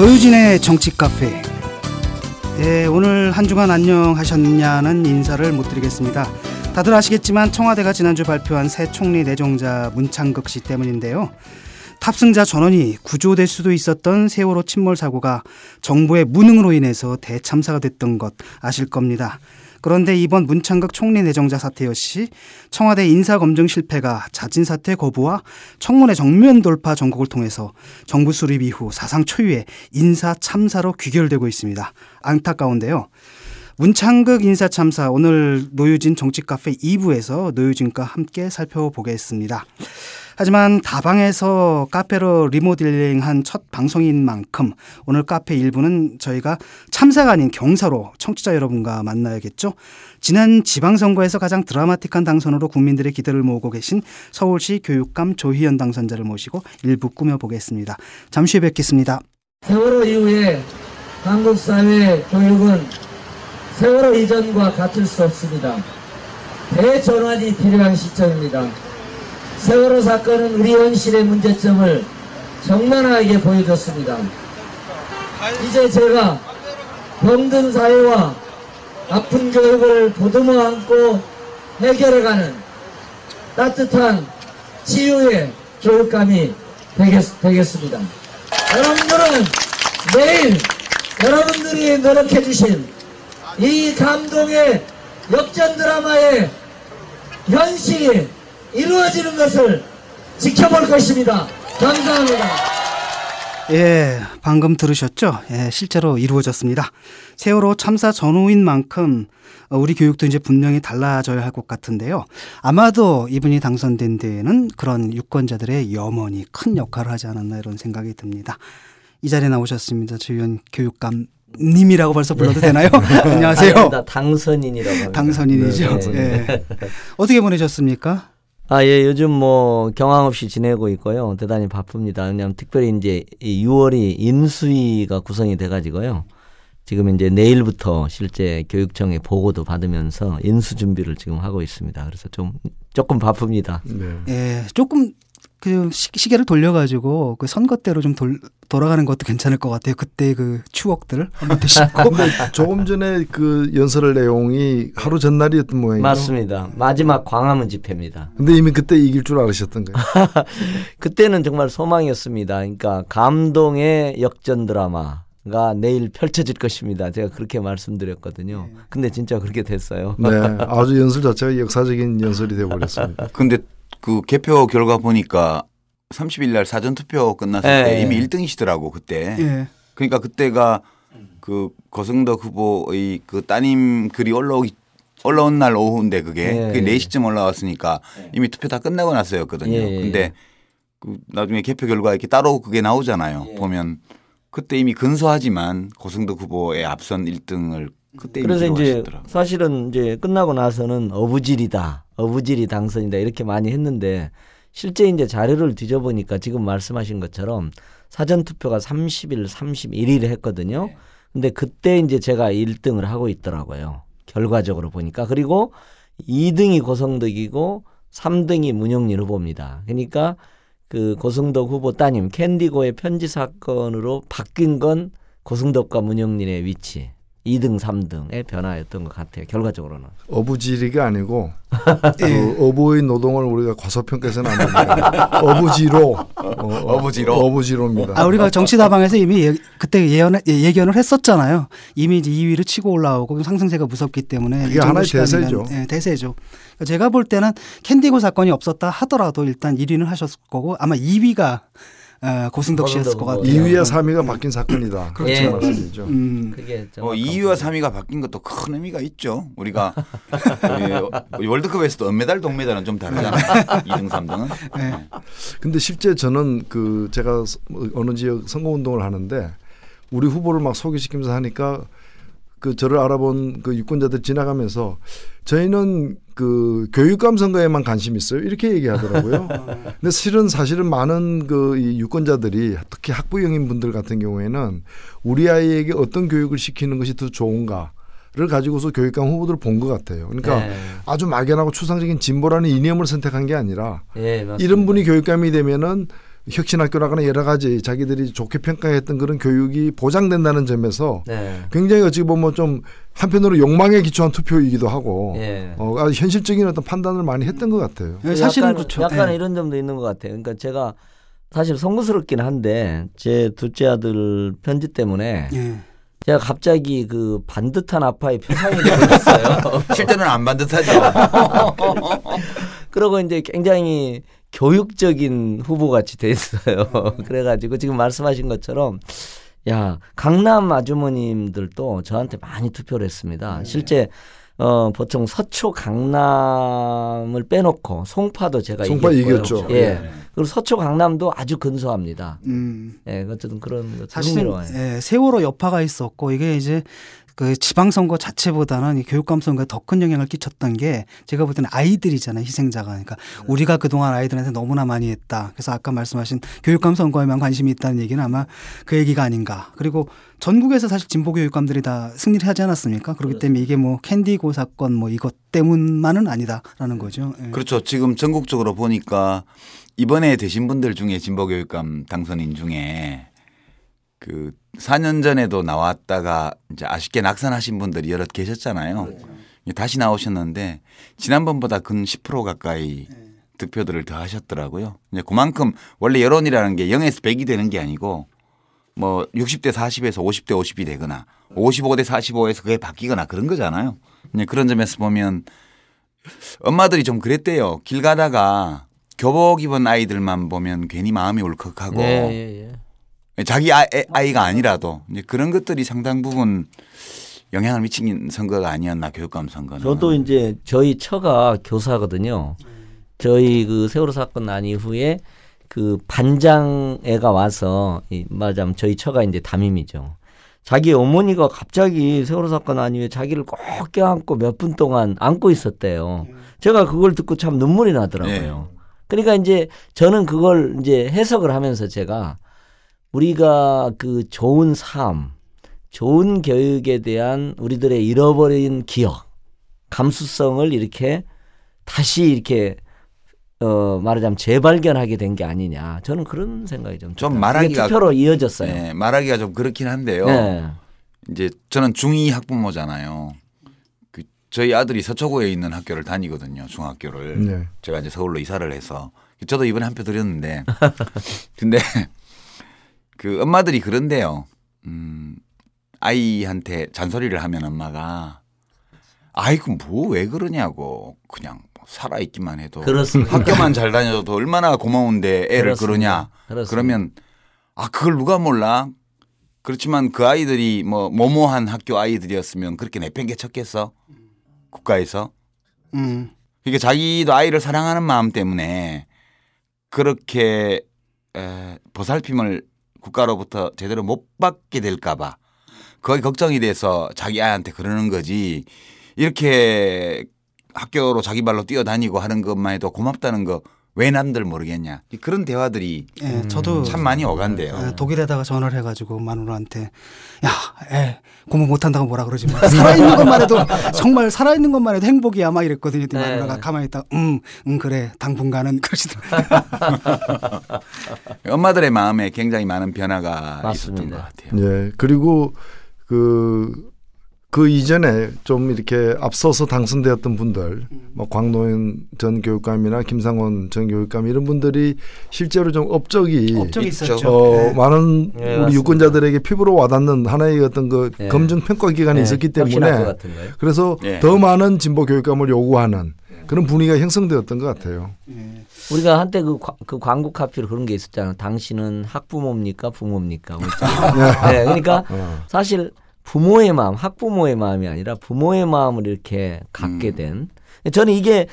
노유진의 정치 카페. 네, 오늘 한 주간 안녕하셨냐는 인사를 못 드리겠습니다. 다들 아시겠지만 청와대가 지난주 발표한 새 총리 내정자 문창극 씨 때문인데요. 탑승자 전원이 구조될 수도 있었던 세월호 침몰 사고가 정부의 무능으로 인해서 대참사가 됐던 것 아실 겁니다. 그런데 이번 문창극 총리 내정자 사태 역시 청와대 인사 검증 실패가 자진 사퇴 거부와 청문회 정면 돌파 전국을 통해서 정부 수립 이후 사상 초유의 인사 참사로 귀결되고 있습니다. 안타까운데요. 문창극 인사 참사 오늘 노유진 정치 카페 2부에서 노유진과 함께 살펴보겠습니다. 하지만 다방에서 카페로 리모델링한 첫 방송인 만큼 오늘 카페 일부는 저희가 참사가 아닌 경사로 청취자 여러분과 만나야겠죠. 지난 지방선거에서 가장 드라마틱한 당선으로 국민들의 기대를 모으고 계신 서울시 교육감 조희연 당선자를 모시고 일부 꾸며보겠습니다. 잠시 후에 뵙겠습니다. 세월호 이후에 한국 사회 교육은 세월호 이전과 같을 수 없습니다. 대전환이 필요한 시점입니다. 세월호 사건은 우리 현실의 문제점을 적나라하게 보여줬습니다. 이제 제가 병든 사회와 아픈 교육을 보듬어 안고 해결해가는 따뜻한 치유의 교육감이 되겠, 되겠습니다. 여러분들은 매일 여러분들이 노력해주신 이 감동의 역전 드라마의 현실이 이루어지는 것을 지켜볼 것입니다. 감사합니다. 예, 방금 들으셨죠? 예, 실제로 이루어졌습니다. 세월호 참사 전후인 만큼 우리 교육도 이제 분명히 달라져야 할 것 같은데요. 아마도 이분이 당선된 데에는 그런 유권자들의 염원이 큰 역할을 하지 않았나 이런 생각이 듭니다. 이 자리에 나오셨습니다. 주연 교육감 님이라고 벌써 불러도 되나요? 안녕하세요. 아닙니다. 당선인이라고 합니다. 당선인이죠. 네, 네. 예. 어떻게 보내셨습니까? 아, 예, 요즘 뭐 경황 없이 지내고 있고요. 대단히 바쁩니다. 왜냐하면 특별히 이제 이 6월이 인수위가 구성이 돼가지고요. 지금 이제 내일부터 실제 교육청에 보고도 받으면서 인수 준비를 지금 하고 있습니다. 그래서 좀 조금 바쁩니다. 네. 예, 조금 그 시, 시계를 돌려가지고 그 선거 때로 좀 돌, 돌아가는 것도 괜찮을 것 같아요. 그때 그 추억들 한번. 근데 조금 전에 그 연설 내용이 하루 전날이었던 모양이죠. 맞습니다. 마지막 광화문 집회입니다. 근데 이미 그때 이길 줄 아셨던 거예요. 그때는 정말 소망이었습니다. 그러니까 감동의 역전 드라마 가 내일 펼쳐질 것입니다. 제가 그렇게 말씀드렸거든요. 근데 진짜 그렇게 됐어요. 네, 아주 연설 자체가 역사적인 연설이 되어버렸습니다. 근데 그 개표 결과 보니까 30일 날 사전 투표 끝났을 예, 때 예. 이미 1등이시더라고 그때. 예. 그러니까 그때가 그 거승덕 후보의 그 따님 글이 올라오기 올라온 날 오후인데 그게 예, 그게 예. 4시쯤 올라왔으니까 이미 투표 다 끝나고 나서였거든요. 예, 예. 근데 그 나중에 개표 결과 이렇게 따로 그게 나오잖아요. 예. 보면 그때 이미 근소하지만 고승덕 후보의 앞선 1등을 그때 이미 그래서 이제. 사실은 이제 끝나고 나서는 어부질이다, 어부질이 당선이다 이렇게 많이 했는데 실제 이제 자료를 뒤져보니까 지금 말씀하신 것처럼 사전 투표가 30일, 31일에 했거든요. 네. 근데 그때 이제 제가 1등을 하고 있더라고요. 결과적으로 보니까 그리고 2등이 고성덕이고 3등이 문영민 후보입니다. 그러니까 그 고승덕 후보 따님 캔디고의 편지 사건으로 바뀐 건 고승덕과 문영민의 위치 2등, 3등의 변화였던 것 같아요. 결과적으로는. 어부지리가 아니고 그 어부의 노동을 우리가 과소평가해서는 안 됩니다. 어부지로 어, 어부지로. 어부지로입니다. 아, 우리가 정치다방에서 이미 예, 그때 예언, 예, 예견을 했었잖아요. 이미 이제 2위를 치고 올라오고 상승세가 무섭기 때문에. 그게 이 정도 하나의 대세죠. 예, 대세죠. 그러니까 제가 볼 때는 캔디고 사건이 없었다 하더라도 일단 1위는 하셨을 거고 아마 2위가 어, 고승덕 씨였을 것 같아요. 후보. 2위와 3위가 바뀐 사건이다. 그렇죠 예. 말씀이죠. 음, 그게 어, 정확한 2위와 3위가 바뀐 것도 큰 의미가 있죠. 우리가 이 월드컵에서도 은메달, 동메달은 좀 다르잖아요. 2등, 3등은. 네. 근데 실제 저는 그 제가 어느 지역 선거 운동을 하는데 우리 후보를 막 소개시키면서 하니까 그 저를 알아본 그 유권자들 지나가면서 저희는 그 교육감 선거에만 관심 있어요 이렇게 얘기하더라고요. 근데 실은 사실은 많은 그 이 유권자들이 특히 학부형인 분들 같은 경우에는 우리 아이에게 어떤 교육을 시키는 것이 더 좋은가. 를 가지고서 교육감 후보들을 본 것 같아요. 그러니까 네. 아주 막연하고 추상적인 진보라는 이념을 선택한 게 아니라 예, 맞습니다. 이런 분이 교육감이 되면은 혁신학교라거나 여러 가지 자기들이 좋게 평가했던 그런 교육이 보장된다는 점에서 네. 굉장히 어찌 보면 좀 한편으로 욕망에 기초한 투표이기도 하고 예. 어, 아주 현실적인 어떤 판단을 많이 했던 것 같아요. 예, 사실은 약간, 그렇죠. 약간 예. 이런 점도 있는 것 같아요. 그러니까 제가 사실 송구스럽긴 한데 제 둘째 아들 편지 때문에 예. 제가 갑자기 그 반듯한 아빠의 표상이 되었어요. 실제는 안 반듯하죠. 그러고 이제 굉장히 교육적인 후보 같이 됐어요. 그래가지고 지금 말씀하신 것처럼 야 강남 아주머님들도 저한테 많이 투표를 했습니다. 실제 어 보통 서초 강남을 빼놓고 송파도 제가 송파. 이겼죠. 예. 그리고 서초 강남도 아주 근소합니다. 음. 예, 어쨌든 그런 사실은 흥미로워요. 예, 세월호 여파가 있었고 이게 이제 그 지방선거 자체보다는 이 교육감 선거에 더큰 영향을 끼쳤던 게 제가 볼 때는 아이들이잖아요 희생자가. 그러니까 우리가 그동안 아이들한테 너무나 많이 했다. 그래서 아까 말씀하신 교육감 선거에만 관심이 있다는 얘기는 아마 그 얘기가 아닌가. 그리고 전국에서 사실 진보 교육감들이 다 승리를 하지 않았습니까? 그렇기 때문에 이게 뭐 캔디고 사건 뭐 이것 때문만은 아니다라는 거죠. 예. 그렇죠. 지금 전국적으로 보니까 이번에 되신 분들 중에 진보 교육감 당선인 중에 그 4년 전에도 나왔다가 이제 아쉽게 낙선하신 분들이 여럿 계셨잖아요. 다시 나오셨는데 지난번보다 근 10% 가까이 득표들을 더 하셨더라고요. 이제 그만큼 원래 여론이라는 게 0에서 100이 되는 게 아니고 뭐 60대 40에서 50대 50이 되거나 55대 45에서 그게 바뀌거나 그런 거잖아요. 이제 그런 점에서 보면 엄마들이 좀 그랬대요. 길 가다가 교복 입은 아이들만 보면 괜히 마음이 울컥하고 예, 예, 예. 자기 아, 애- 아이 가 아니라도 이제 그런 것들이 상당 부분 영향을 미친 선거가 아니었나 교육감 선거는. 저도 이제 저희 처가 교사거든요. 저희 그 세월호 사건 난 이후에 그 반장 애가 와서 이 말하자면 저희 처가 이제 담임이죠. 자기 어머니가 갑자기 세월호 사건 난 이후에 자기를 꼭 껴안고 몇 분 동안 안고 있었대요. 제가 그걸 듣고 참 눈물이 나더라고요. 그러니까 이제 저는 그걸 이제 해석을 하면서 제가 우리가 그 좋은 삶, 좋은 교육에 대한 우리들의 잃어버린 기억, 감수성을 이렇게 다시 이렇게 어 말하자면 재발견하게 된 게 아니냐. 저는 그런 생각이 좀좀 들어요. 말하기가- 투표로 이어졌어요. 네, 말하기가 좀 그렇긴 한데요. 네. 이제 저는 중2 학부모잖아요. 그 저희 아들이 서초구에 있는 학교를 다니거든요. 중학교를. 네. 제가 이제 서울로 이사를 해서 저도 이번에 한 표 드렸는데 근데 그 엄마들이 그런데요. 음, 아이한테 잔소리를 하면 엄마가 아이고 뭐 왜 그러냐고 그냥 뭐 살아있기만 해도 그렇습니다. 학교만 잘 다녀도 얼마나 고마운데 애를 그렇습니다. 그러냐 그렇습니다. 그러면 아 그걸 누가 몰라 그렇지만 그 아이들이 뭐 모모한 학교 아이들이었으면 그렇게 내팽개 쳤겠어 국가에서 음. 그러니까 자기도 아이를 사랑하는 마음 때문에 그렇게 에, 보살핌을 국가로부터 제대로 못 받게 될까봐 거기 걱정이 돼서 자기 아이한테 그러는 거지. 이렇게 학교로 자기 발로 뛰어다니고 하는 것만 해도 고맙다는 거 왜 남들 모르겠냐 그런 대화들이 예, 저도 참 많이 오간대요. 예, 독일에다가 전화를 해가지고 마누라한테 야, 애 공부 못한다고 뭐라 그러지 마. 살아있는 것만 해도 정말 살아있는 것만 해도 행복이야 막 이랬거든요. 네. 마누라가 가만히 있다. 음, 음 그래 당분간은 그러시더라고요. 엄마들의 마음에 굉장히 많은 변화가 맞습니다. 있었던 것 같아요. 예. 그리고 그, 그 이전에 좀 이렇게 앞서서 당선되었던 분들, 뭐 광노현 전 교육감이나 김상원 전 교육감 이런 분들이 실제로 좀 업적이 업적이. 있었죠. 어, 예. 많은 네, 우리 맞습니다. 유권자들에게 피부로 와닿는 하나의 어떤 그 네. 검증 평가 기간이 네, 있었기 때문에. 그래서 예. 더 많은 진보 교육감을 요구하는 그런 분위기가 형성되었던 것 같아요. 예. 우리가 한때 그, 과- 그 광고 카피로 그런 게 있었잖아요. 당신은 학부모입니까? 부모입니까? 뭐. 네, 그러니까 어. 사실 부모의 마음, 학부모의 마음이 아니라 부모의 마음을 이렇게 갖게 된. 저는 이게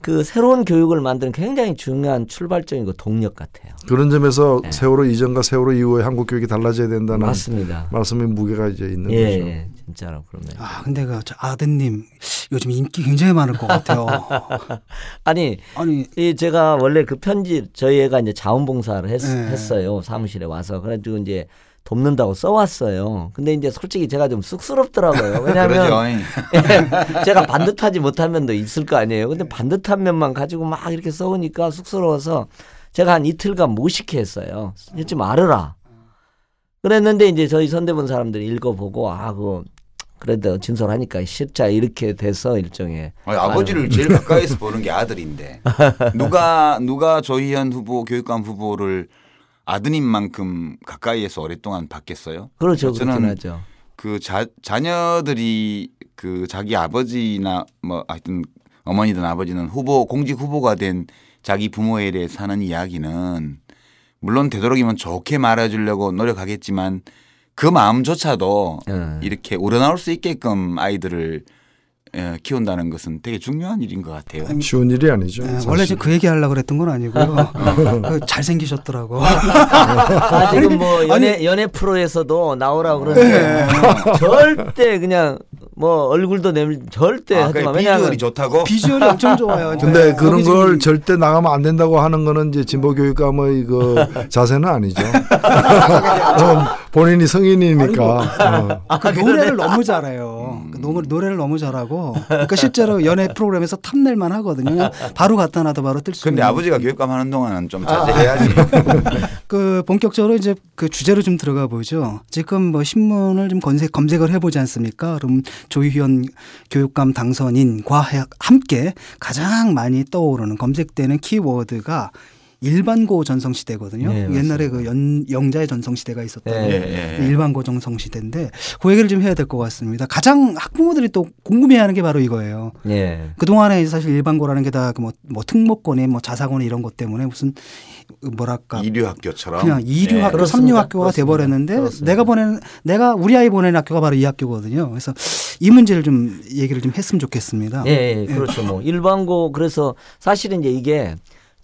그 새로운 교육을 만드는 굉장히 중요한 출발점이고 동력 같아요. 그런 점에서 네. 세월호 이전과 세월호 이후에 한국 교육이 달라져야 된다는 맞습니다. 말씀의 무게가 이제 있는 예, 거죠. 예, 진짜로 그러네요. 아 근데 그저 아드님 요즘 인기 굉장히 많을 것 같아요. 아니, 아니 이 제가 원래 그 편지 저희 애가 이제 자원봉사를 했, 네. 했어요 사무실에 와서 그래가지고 이제 돕는다고 써왔어요. 근데 이제 솔직히 제가 좀 쑥스럽더라고요. 왜냐하면 그러죠. 제가 반듯하지 못한 면도 있을 거 아니에요. 근데 반듯한 면만 가지고 막 이렇게 써오니까 쑥스러워서 제가 한 이틀간 무식해 했어요. 읽지 말으라. 그랬는데 이제 저희 선대본 사람들이 읽어보고 아 그거 그래도 진솔하니까 쉽자 이렇게 돼서 일종의 아니, 아버지를 제일 가까이서 보는 게 아들인데 누가 누가 조희연 후보 교육감 후보를 아드님만큼 가까이에서 오랫동안 봤겠어요? 그렇죠 저는 하죠. 그 자, 자녀들이 그 자기 아버지나 뭐 하여튼 어머니든 아버지는 후보 공직 후보가 된 자기 부모에 대해 사는 이야기는 물론 되도록이면 좋게 말해주려고 노력하겠지만 그 마음조차도 예. 이렇게 우러나올 수 있게끔 아이들을 예, 키운다는 것은 되게 중요한 일인 것 같아요. 쉬운 일이 아니죠. 예, 사실. 원래 이제 그 얘기 하려고 그랬던 건 아니고요. 그 잘생기셨더라고. 아, 지금 뭐 연애 연애 프로에서도 나오라고 그러는데 절대 그냥 뭐 얼굴도 내밀 절대 아, 하지 마. 비주얼이 왜냐하면 좋다고? 비주얼이 엄청 좋아요. 근데 네, 그런 걸 절대 나가면 안 된다고 하는 거는 이제 진보 교육감의 그 자세는 아니죠. 좀 본인이 성인이니까. 어. 아, 그 노래를 너무 잘해요. 그 노, 노래를 너무 잘하고. 그러니까 실제로 연애 프로그램에서 탐낼만 하거든요. 바로 갖다 놔도 바로 뜰 수 근데 있는. 아버지가 교육감 하는 동안은 좀 자제해야지. 그 본격적으로 이제 그 주제로 좀 들어가 보죠. 지금 뭐 신문을 좀 검색, 검색을 해보지 않습니까? 그럼 조희연 교육감 당선인과 해- 함께 가장 많이 떠오르는 검색되는 키워드가 일반고 전성시대거든요. 네, 옛날에 그 연, 영자의 전성시대가 있었던 네. 예, 예. 일반고 전성시대인데 그 얘기를 좀 해야 될 것 같습니다. 가장 학부모들이 또 궁금해하는 게 바로 이거예요. 예. 그동안에 사실 일반고라는 게 다 뭐 뭐 특목고니 뭐 자사고니 이런 것 때문에 무슨 뭐랄까 이류 학교처럼 그냥 이류 예. 학교, 그렇습니다. 삼류 학교가 그렇습니다. 돼버렸는데. 내가 보내는 내가 우리 아이 보내는 학교가 바로 이 학교거든요. 그래서 이 문제를 좀 얘기를 좀 했으면 좋겠습니다. 예, 예, 그렇죠. 뭐 일반고 그래서 사실은 이제 이게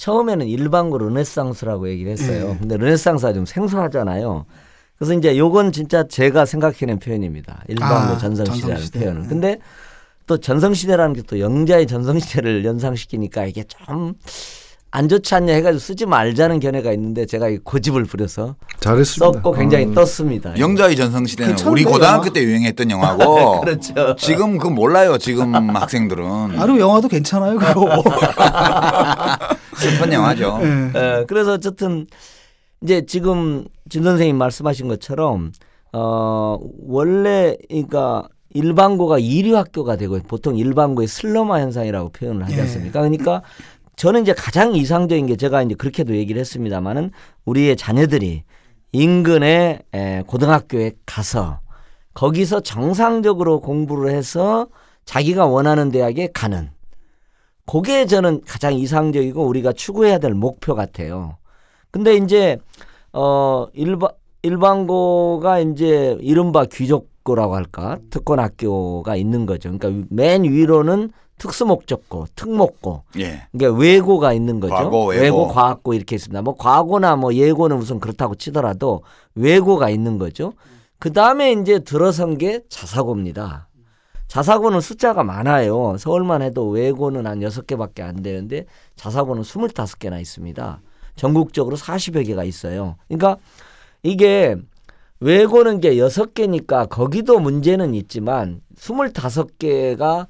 처음에는 일반고 르네상스라고 얘기를 했어요. 예. 근데 르네상스가 좀 생소하잖아요. 그래서 이제 요건 진짜 제가 생각해낸 표현입니다. 일반고 아, 전성시대라는 전성시대. 표현은. 근데 또 전성시대라는 게 또 영자의 전성시대를 연상시키니까 이게 좀 안 좋지 않냐 해가지고 쓰지 말자는 견해가 있는데 제가 이 고집을 부려서 잘했습니다. 썼고 굉장히 어. 떴습니다. 영자의 전성시대는 괜찮은데, 우리 고등학교 영화? 때 유행했던 영화고 그렇죠. 지금 그 몰라요 지금 학생들은 아루 영화도 괜찮아요, 그거. 슬픈 영화죠. 예. 예, 그래서 어쨌든 이제 지금 진 선생님 말씀하신 것처럼 어 원래 그러니까 일반고가 이류 학교가 되고 보통 일반고의 슬럼화 현상이라고 표현을 하지 예. 않습니까? 그러니까 저는 이제 가장 이상적인 게 제가 이제 그렇게도 얘기를 했습니다마는 우리의 자녀들이 인근의 에, 고등학교에 가서 거기서 정상적으로 공부를 해서 자기가 원하는 대학에 가는 그게 저는 가장 이상적이고 우리가 추구해야 될 목표 같아요. 근데 이제 어 일반 일반고가 이제 이른바 귀족고라고 할까 특권 학교가 있는 거죠. 그러니까 맨 위로는 특수목적고, 특목고, 예. 그러니까 외고가 있는 거죠. 과고, 외고. 과학고 이렇게 있습니다. 뭐 과고나 뭐 예고는 우선 그렇다고 치더라도 외고가 있는 거죠. 그 다음에 이제 들어선 게 자사고입니다. 자사고는 숫자가 많아요. 서울만 해도 외고는 한 여섯 개밖에 안 되는데 자사고는 스물다섯 개나 있습니다. 전국적으로 40여 개가 있어요. 그러니까 이게 외고는 게 여섯 개니까 거기도 문제는 있지만 스물다섯 개가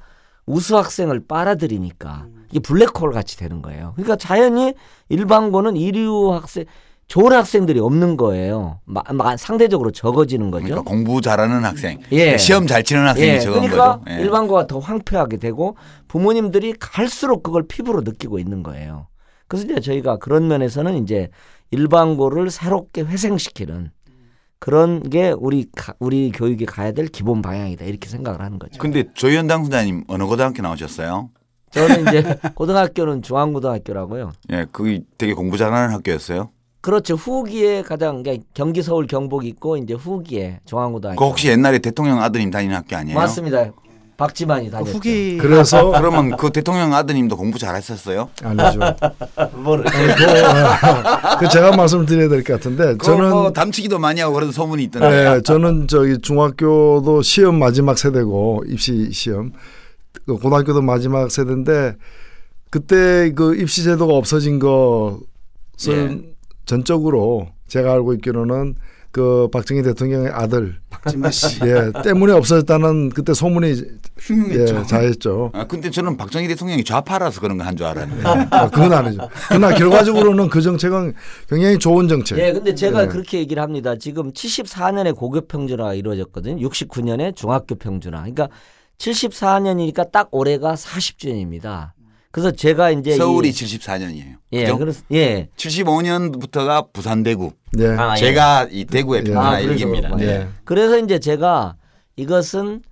우수 학생을 빨아들이니까 이게 블랙홀 같이 되는 거예요. 그러니까 자연히 일반고는 이류 학생 좋은 학생들이 없는 거예요. 마, 마- 상대적으로 적어지는 거죠. 그러니까 공부 잘하는 학생, 예. 시험 잘 치는 학생이 예, 적은 그러니까 거죠. 예. 일반고가 더 황폐하게 되고 부모님들이 갈수록 그걸 피부로 느끼고 있는 거예요. 그래서 이제 저희가 그런 면에서는 이제 일반고를 새롭게 회생시키는 그런 게 우리 가- 우리 교육이 가야 될 기본 방향이다 이렇게 생각을 하는 거죠. 근데 조현 당수자님 어느 고등학교 나오셨어요? 저는 이제 고등학교는 중앙고등학교라고요. 예, 그게 되게 공부 잘하는 학교였어요. 그렇죠. 후기에 가장 그러니까 경기 서울 경북 있고 이제 후기에 중앙고등학교. 그 혹시 옛날에 대통령 아드님 다니는 학교 아니에요? 맞습니다. 박지만이 그 다녔죠. 후기 그래서 그러면 그 대통령 아드님도 공부 잘했었어요? 아니죠. 뭐를 그 제가 말씀을 드려야 될 것 같은데 저는 저는 뭐 담치기도 많이 하고 그런 소문이 있던데. 네, 저는 저기 중학교도 시험 마지막 세대고 입시 시험 그 고등학교도 마지막 세대인데 그때 그 입시 제도가 없어진 것은 전적으로 제가 알고 있기로는 그 박정희 대통령의 아들 박지만 씨. 예, 때문에 없어졌다는 그때 소문이 흉흉했죠. 예, 자했죠. 아 근데 저는 박정희 대통령이 좌파라서 그런 거 한 줄 알았는데. 아, 그건 아니죠. 그러나 결과적으로는 그 정책은 굉장히 좋은 정책. 예, 근데 제가 예. 그렇게 얘기를 합니다. 지금 74년에 고교 평준화가 이루어졌거든요. 69년에 중학교 평준화. 그러니까 74년이니까 딱 올해가 40주년입니다. 그래서 제가 이제 서울이 이- 74년이에요. 예, 그죠? 그래서 예. 75년부터가 부산 대구. 예. 아, 예. 제가 이 대구의 예. 평화 아, 그래서 일기입니다. 예. 그래서 이제 제가 이것은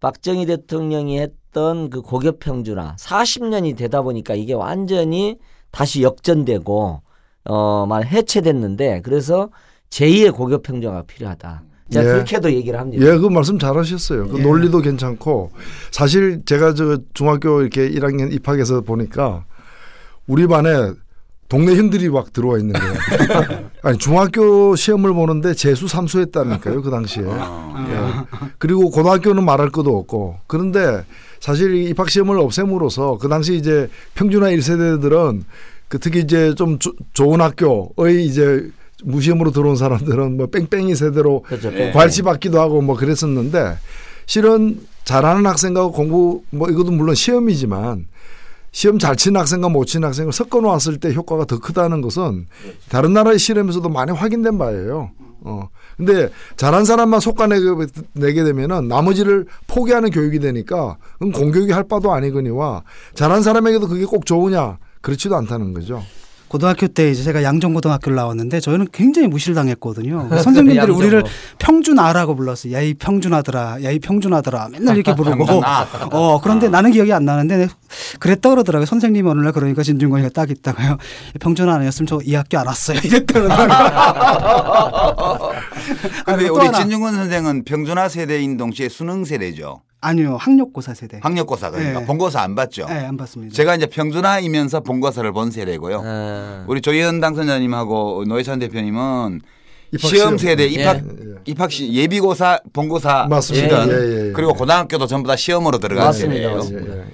박정희 대통령이 했던 그 고교 평준화 40년이 되다 보니까 이게 완전히 다시 역전되고 어말 해체됐는데 그래서 제2의 고교 평준화가 필요하다. 제가 예. 그렇게도 얘기를 합니다. 예, 그 말씀 잘하셨어요. 그 예. 논리도 괜찮고 사실 제가 저 중학교 이렇게 1학년 입학해서 보니까 우리 반에 동네 형들이 막 들어와 있는 거예요. 아니 중학교 시험을 보는데 재수 삼수 했다니까요 그 당시에. 예. 그리고 고등학교는 말할 것도 없고 그런데 사실 이 입학 시험을 없앰으로써 그 당시 이제 평준화 1세대들은 그 특히 이제 좀 조- 좋은 학교의 이제 무시험으로 들어온 사람들은 뭐 뺑뺑이 세대로 그렇죠. 예. 괄시 받기도 하고 뭐 그랬었는데 실은 잘하는 학생과 공부 뭐 이것도 물론 시험이지만 시험 잘 치는 학생과 못 치는 학생을 섞어 놓았을 때 효과가 더 크다는 것은 다른 나라의 실험에서도 많이 확인된 바예요. 어. 근데 잘한 사람만 속아내게 내게 되면은 나머지를 포기하는 교육이 되니까 그건 공교육이 할 바도 아니거니와 잘한 사람에게도 그게 꼭 좋으냐 그렇지도 않다는 거죠. 고등학교 때 이제 제가 양정고등학교를 나왔는데 저희는 굉장히 무시를 당했거든요. 그 선생님들이. 우리를 평준아라고 불렀어요. 야이 평준아들아, 야이 평준아들아 맨날 이렇게 부르고. 평준아. 어 그런데 나는 기억이 안 나는데 그랬다 그러더라고요. 선생님이 어느 날 그러니까 진중권이가 딱 있다가요. 평준아 아니었으면 저 이 학교 안 왔어요. 이랬다더라고요. 근데 또 우리. 진중권 선생은 평준화 세대인 동시에 수능 세대죠. 아니요 학력고사 세대. 학력고사 그러니까 네. 본고사 안 봤죠. 네, 안 봤습니다. 제가 이제 평준화이면서 본고사를 본 세대고요. 어, 우리 조희연 당선자님하고 노회찬 대표님은 입학 시험 시험. 세대 입학 예. 입학 시 예비고사 본고사 맞습니다. 시던 예, 예, 예. 그리고 고등학교도 전부 다 시험으로 들어간 맞습니다. 세대예요.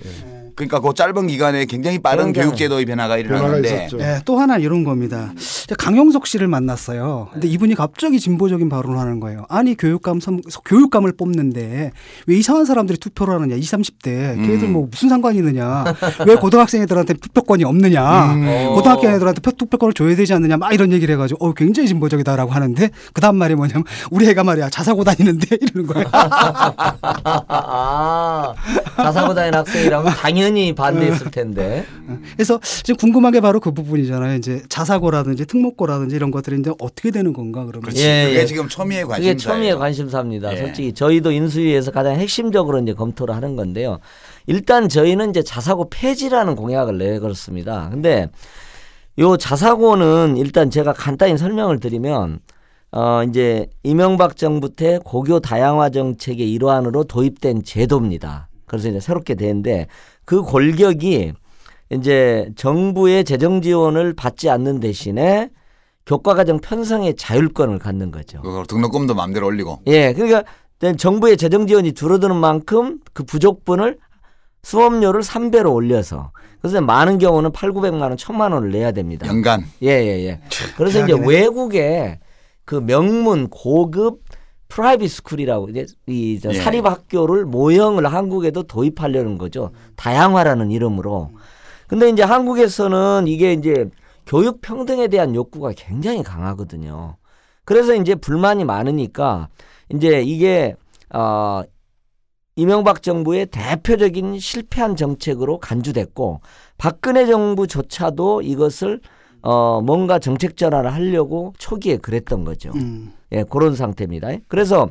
그러니까 그 짧은 기간에 굉장히 빠른 그러니까요. 교육 제도의 변화가 일어났는데. 네, 또 하나 이런 겁니다. 강용석 씨를 만났어요. 근데 이분이 갑자기 진보적인 발언을 하는 거예요. 아니 교육감 선, 교육감을 뽑는데 왜 이상한 사람들이 투표를 하느냐? 20, 30대 걔들 뭐 무슨 상관이 있느냐? 왜 고등학생 애들한테 투표권이 없느냐? 음. 고등학교 애들한테 표- 투표권을 줘야 되지 않느냐? 막 이런 얘기를 해가지고 어 굉장히 진보적이다라고 하는데 그 다음 말이 뭐냐면 우리 애가 말이야 자사고 다니는데 이러는 거예요. 아, 자사고 다니는 학생이라면 당연히 반대했을 텐데. 그래서 지금 궁금한 게 바로 그 부분이잖아요. 이제 자사고라든지 특목고라든지 이런 것들이 이제 어떻게 되는 건가 그러면. 그렇지. 예, 그게 예. 지금 초미의 그게 관심사예요. 처음에 관심사입니다. 예. 솔직히 저희도 인수위에서 가장 핵심적으로 이제 검토를 하는 건데요. 일단 저희는 이제 자사고 폐지라는 공약을 내걸었습니다. 근데 요 자사고는 일단 제가 간단히 설명을 드리면 어 이제 이명박 정부 때 고교 다양화 정책의 일환으로 도입된 제도입니다. 그래서 이제 새롭게 되는데 그 골격이 이제 정부의 재정 지원을 받지 않는 대신에 교과과정 편성의 자율권을 갖는 거죠. 등록금도 마음대로 올리고. 예, 그러니까 정부의 재정 지원이 줄어드는 만큼 그 부족분을 수업료를 3배로 올려서 그래서 많은 경우는 8, 900만 원, 1000만 원을 내야 됩니다. 연간. 예, 예, 예. 그래서 이제. 외국에 그 명문 고급 private school이라고 이제 이저 예. 사립 학교를 모형을 한국에도 도입하려는 거죠. 다양화라는 이름으로. 근데 이제 한국에서는 이게 이제 교육 평등에 대한 욕구가 굉장히 강하거든요. 그래서 이제 불만이 많으니까 이제 이게 어 이명박 정부의 대표적인 실패한 정책으로 간주됐고 박근혜 정부조차도 이것을 어 뭔가 정책 전환을 하려고 초기에 그랬던 거죠. 음. 예, 그런 상태입니다. 그래서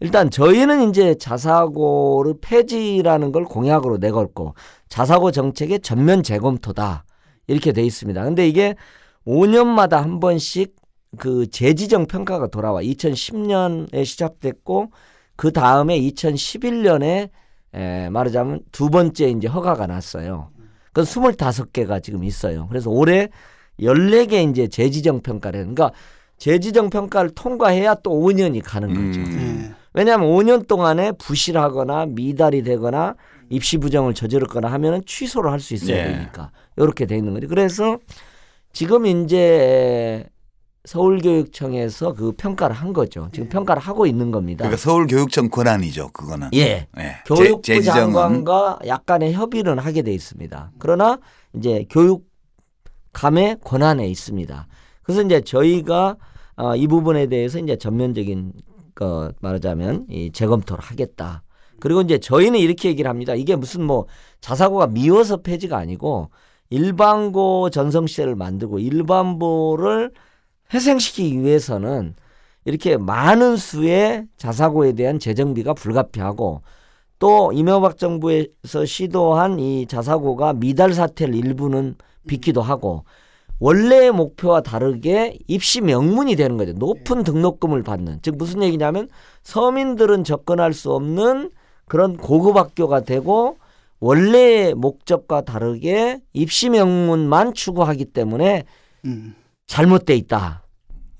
일단 저희는 이제 자사고를 폐지라는 걸 공약으로 내걸고 자사고 정책의 전면 재검토다. 이렇게 돼 있습니다. 근데 이게 5년마다 한 번씩 그 재지정 평가가 돌아와 2010년에 시작됐고 그 다음에 2011년에 에, 말하자면 두 번째 이제 허가가 났어요. 그 25개가 지금 있어요. 그래서 올해 14개 이제 재지정 평가를. 그러니까 재지정 평가를 통과해야 또 5년이 가는 거죠. 음. 예. 왜냐하면 5년 동안에 부실하거나 미달이 되거나 입시 부정을 저질렀거나 하면은 취소를 할 수 있어야 예. 되니까 이렇게 돼 있는 거죠. 그래서 지금 이제 서울교육청에서 그 평가를 한 거죠. 지금 평가를 하고 있는 겁니다. 그러니까 서울교육청 권한이죠. 그거는. 예. 예. 교육부 제- 장관과 약간의 협의는 하게 돼 있습니다. 그러나 이제 교육감의 권한에 있습니다. 그래서 이제 저희가 어, 이 부분에 대해서 이제 전면적인 거 말하자면 이 재검토를 하겠다. 그리고 이제 저희는 이렇게 얘기를 합니다. 이게 무슨 뭐 자사고가 미워서 폐지가 아니고 일반고 전성 시대를 만들고 일반고를 회생시키기 위해서는 이렇게 많은 수의 자사고에 대한 재정비가 불가피하고 또 이명박 정부에서 시도한 이 자사고가 미달 사태를 일부는 빚기도 하고 원래의 목표와 다르게 입시 명문이 되는 거죠. 높은 등록금을 받는. 즉 무슨 얘기냐면 서민들은 접근할 수 없는 그런 고급 학교가 되고 원래의 목적과 다르게 입시 명문만 추구하기 때문에 음. 잘못돼 있다.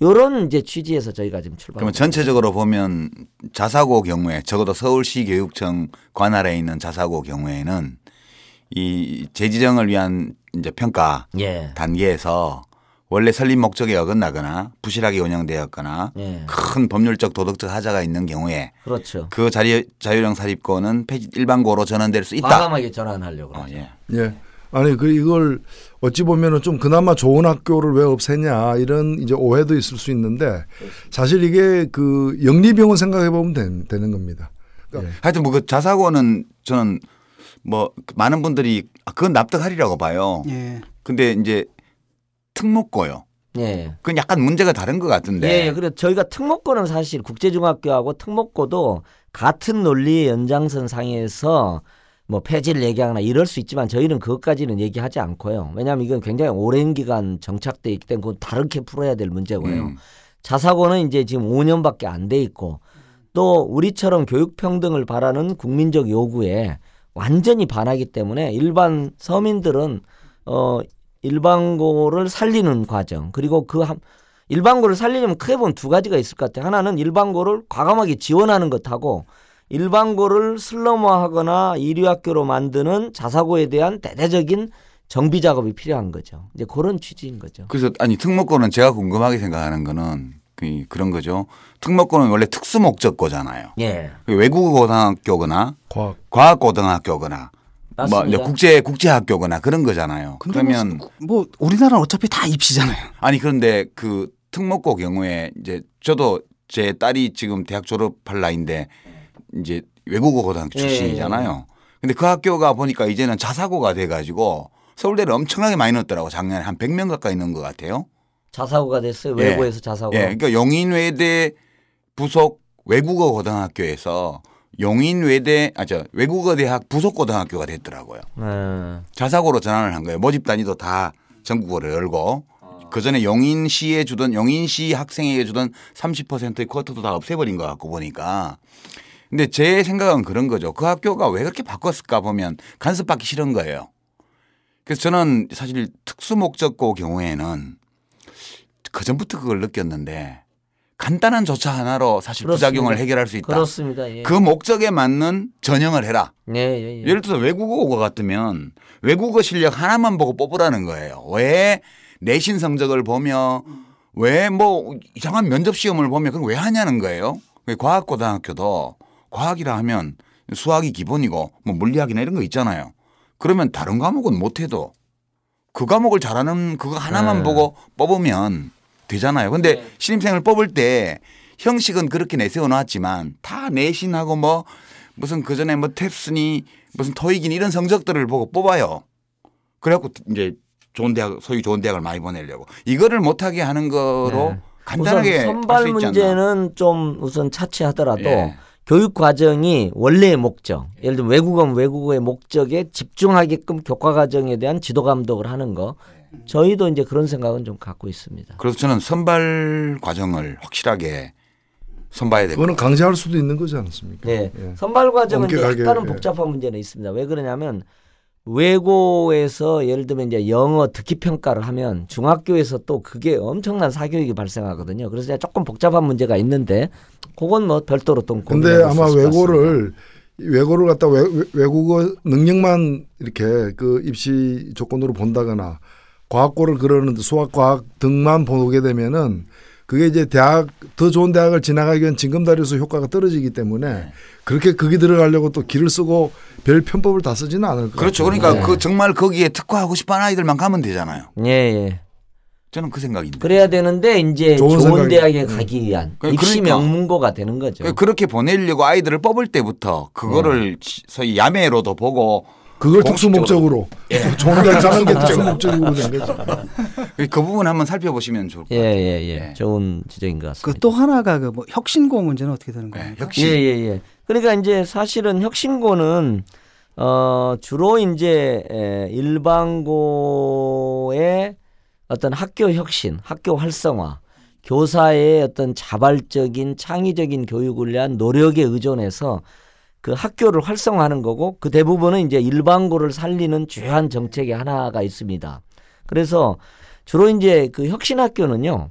요런 이제 취지에서 저희가 지금 출발. 그러면 전체적으로 보면 자사고 경우에 적어도 서울시 교육청 관할에 있는 자사고 경우에는 이 재지정을 위한 이제 평가 예. 단계에서 원래 설립 목적에 어긋나거나 부실하게 운영되었거나 예. 큰 법률적 도덕적 하자가 있는 경우에 그렇죠. 그 자리 자유형 사립고는 폐지 일반고로 전환될 수 있다. 과감하게 전환하려고. 어, 그러죠. 예. 예. 아니 그 이걸 어찌 보면은 좀 그나마 좋은 학교를 왜 없애냐 이런 이제 오해도 있을 수 있는데 사실 이게 그 영리병원 생각해 보면 되는 겁니다. 그러니까 하여튼 뭐 그 자사고는 저는 뭐 많은 분들이 아, 그건 납득하리라고 봐요. 예. 근데 이제 특목고요. 예. 그건 약간 문제가 다른 것 같은데. 예, 그래 저희가 특목고는 사실 국제중학교하고 특목고도 같은 논리의 연장선 상에서 뭐 폐지를 얘기하거나 이럴 수 있지만 저희는 그것까지는 얘기하지 않고요. 왜냐하면 이건 굉장히 오랜 기간 정착돼 있기 때문에 그건 다르게 풀어야 될 문제고요. 음. 자사고는 이제 지금 5년밖에 안 돼 있고 또 우리처럼 교육 평등을 바라는 국민적 요구에 완전히 반하기 때문에 일반 서민들은 어 일반고를 살리는 과정 그리고 그 한, 일반고를 살리려면 크게 보면 두 가지가 있을 것 같아요. 하나는 일반고를 과감하게 지원하는 것하고 일반고를 슬럼화하거나 이류학교로 만드는 자사고에 대한 대대적인 정비 작업이 필요한 거죠. 이제 그런 취지인 거죠. 그래서 아니 특목고는 제가 궁금하게 생각하는 거는 그 그런 거죠. 특목고는 원래 특수 목적고잖아요. 예. 외국어 고등학교거나 과학 과학 고등학교거나 뭐. 이제 국제 국제 학교거나 그런 거잖아요. 근데 그러면 뭐, 뭐 우리나라는 어차피 다 입시잖아요. 아니 그런데 그 특목고 경우에 이제 저도 제 딸이 지금 대학 졸업할 나이인데 이제 외국어 고등학교 예, 출신이잖아요. 근데 그 학교가 보니까 이제는 자사고가 돼 가지고 서울대를 엄청나게 많이 넣었더라고 작년에 한 100명 가까이 넣은 것 같아요. 자사고가 됐어요. 예. 외고에서 자사고. 예. 그러니까 용인외대 부속 외국어 고등학교에서 용인외대 아저 외국어 대학 부속 고등학교가 됐더라고요. 예. 자사고로 전환을 한 거예요. 모집 단위도 다 전국으로 열고 그 전에 용인시에 주던 용인시 학생에게 주던 30%의 쿼터도 다 없애버린 것 같고 보니까. 근데 제 생각은 그런 거죠. 그 학교가 왜 그렇게 바꿨을까 보면 간섭받기 싫은 거예요. 그래서 저는 사실 특수 목적고 경우에는 그 전부터 그걸 느꼈는데 간단한 조차 하나로 사실 그렇습니다. 부작용을 해결할 수 있다. 그렇습니다. 예. 그 목적에 맞는 전형을 해라. 예, 예, 예. 예 를 들어서 외국어가 같으면 외국어 실력 하나만 보고 뽑으라는 거예요. 왜 내신 성적을 보며 왜 뭐 이상한 면접 시험을 보며 그걸 왜 하냐는 거예요. 과학고등학교도 과학이라 하면 수학이 기본이고 뭐 물리학이나 이런 거 있잖아요. 그러면 다른 과목은 못해도 그 과목을 잘하는 그거 하나만 네. 보고 뽑으면 되잖아요. 근데 신입생을 뽑을 때 형식은 그렇게 내세워 놨지만 다 내신하고 뭐 무슨 그 전에 뭐 탭스니 무슨 토익이니 이런 성적들을 보고 뽑아요. 그래갖고 이제 좋은 대학 소위 좋은 대학을 많이 보내려고 이거를 못하게 하는 거로 네. 간단하게 우선 선발 할수 있지 않나. 문제는 좀 우선 차치하더라도 예. 교육 과정이 원래의 목적, 예를 들면 외국어는 외국어의 목적에 집중하게끔 교과 과정에 대한 지도 감독을 하는 거. 저희도 이제 그런 생각은 좀 갖고 있습니다. 그래서 저는 선발 과정을 확실하게 선봐야 되고 그거는 강제할 수도 있는 거지 않습니까? 네. 예. 선발 과정은 약간은 예. 복잡한 문제는 있습니다. 왜 그러냐면 외고에서 예를 들면 이제 영어 듣기 평가를 하면 중학교에서 또 그게 엄청난 사교육이 발생하거든요. 그래서 조금 복잡한 문제가 있는데 그건 뭐 별도로 또 근데 아마. 외고를 외고를 갖다 외, 외국어 능력만 이렇게 그 입시 조건으로 본다거나 과학고를 그러는데 수학, 과학 등만 보게 되면은 그게 이제 대학 더 좋은 대학을 지나가기 위한 징검다리에서 효과가 떨어지기 때문에 그렇게 거기 들어가려고 또 길을 쓰고 별 편법을 다 쓰지는 않을 거예요. 그렇죠. 그러니까 그 정말 거기에 특화하고 싶어하는 아이들만 가면 되잖아요. 예, 예. 저는 그 생각인데. 그래야 되는데 이제 좋은 좋은, 대학에 가기 위한 그- 입시 그러니까. 명문고가 되는 거죠. 그- 그렇게 보내려고 아이들을 뽑을 때부터 그거를 소위 야매로도 보고 그걸 특수. 목적으로 대학 가는 게 특수 목적으로 된 거죠. 그 부분 한번 살펴보시면 좋을 것 예, 같아요. 예, 예. 예. 좋은 지적인 것 같습니다. 그 또 하나가 그 뭐 혁신고 문제는 어떻게 되는 예, 거예요? 예, 예, 예. 그러니까 이제 사실은 혁신고는 어 주로 이제 에, 일반고의 어떤 학교 혁신, 학교 활성화, 교사의 어떤 자발적인 창의적인 교육을 위한 노력에 의존해서 그 학교를 활성화하는 거고 그 대부분은 이제 일반고를 살리는 주요한 정책의 하나가 있습니다. 그래서 주로 이제 그 혁신학교는요.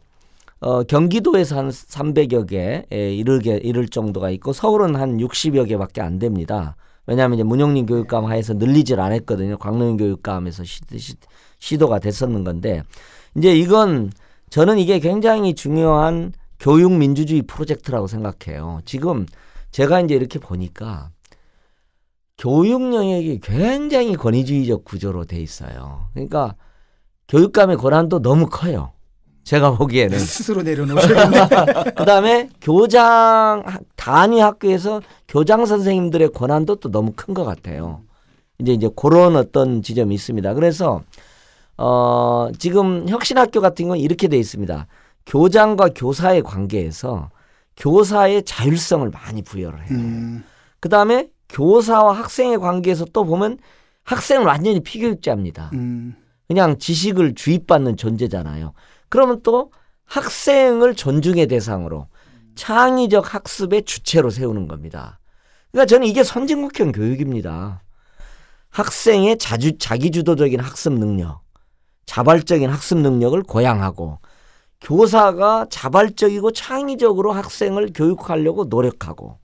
어, 경기도에서 한 300여 개에 이르게 이를 정도가 있고 서울은 한 60여 개밖에 안 됩니다. 왜냐하면 이제 문영린 교육감 하에서 늘리질 않았거든요. 광릉 교육감에서 시, 시, 시도가 됐었는 건데 이제 이건 저는 이게 굉장히 중요한 교육 민주주의 프로젝트라고 생각해요. 지금 제가 이제 이렇게 보니까 교육 영역이 굉장히 권위주의적 구조로 돼 있어요. 그러니까 교육감의 권한도 너무 커요. 제가 보기에는. 스스로 내려놓으셔야겠네. 그다음에 교장 단위 학교에서 교장 선생님들의 권한도 또 너무 큰 것 같아요. 이제 이제 그런 어떤 지점이 있습니다. 그래서 어 지금 혁신학교 같은 건 이렇게 돼 있습니다. 교장과 교사의 관계에서 교사의 자율성을 많이 부여를 해요. 음, 그 다음에 교사와 학생의 관계에서 또 보면 학생은 완전히 피교육자입니다. 음, 그냥 지식을 주입받는 존재잖아요. 그러면 또 학생을 존중의 대상으로 창의적 학습의 주체로 세우는 겁니다. 그러니까 저는 이게 선진국형 교육입니다. 학생의 자주, 자기주도적인 학습 능력, 자발적인 학습 능력을 고양하고 교사가 자발적이고 창의적으로 학생을 교육하려고 노력하고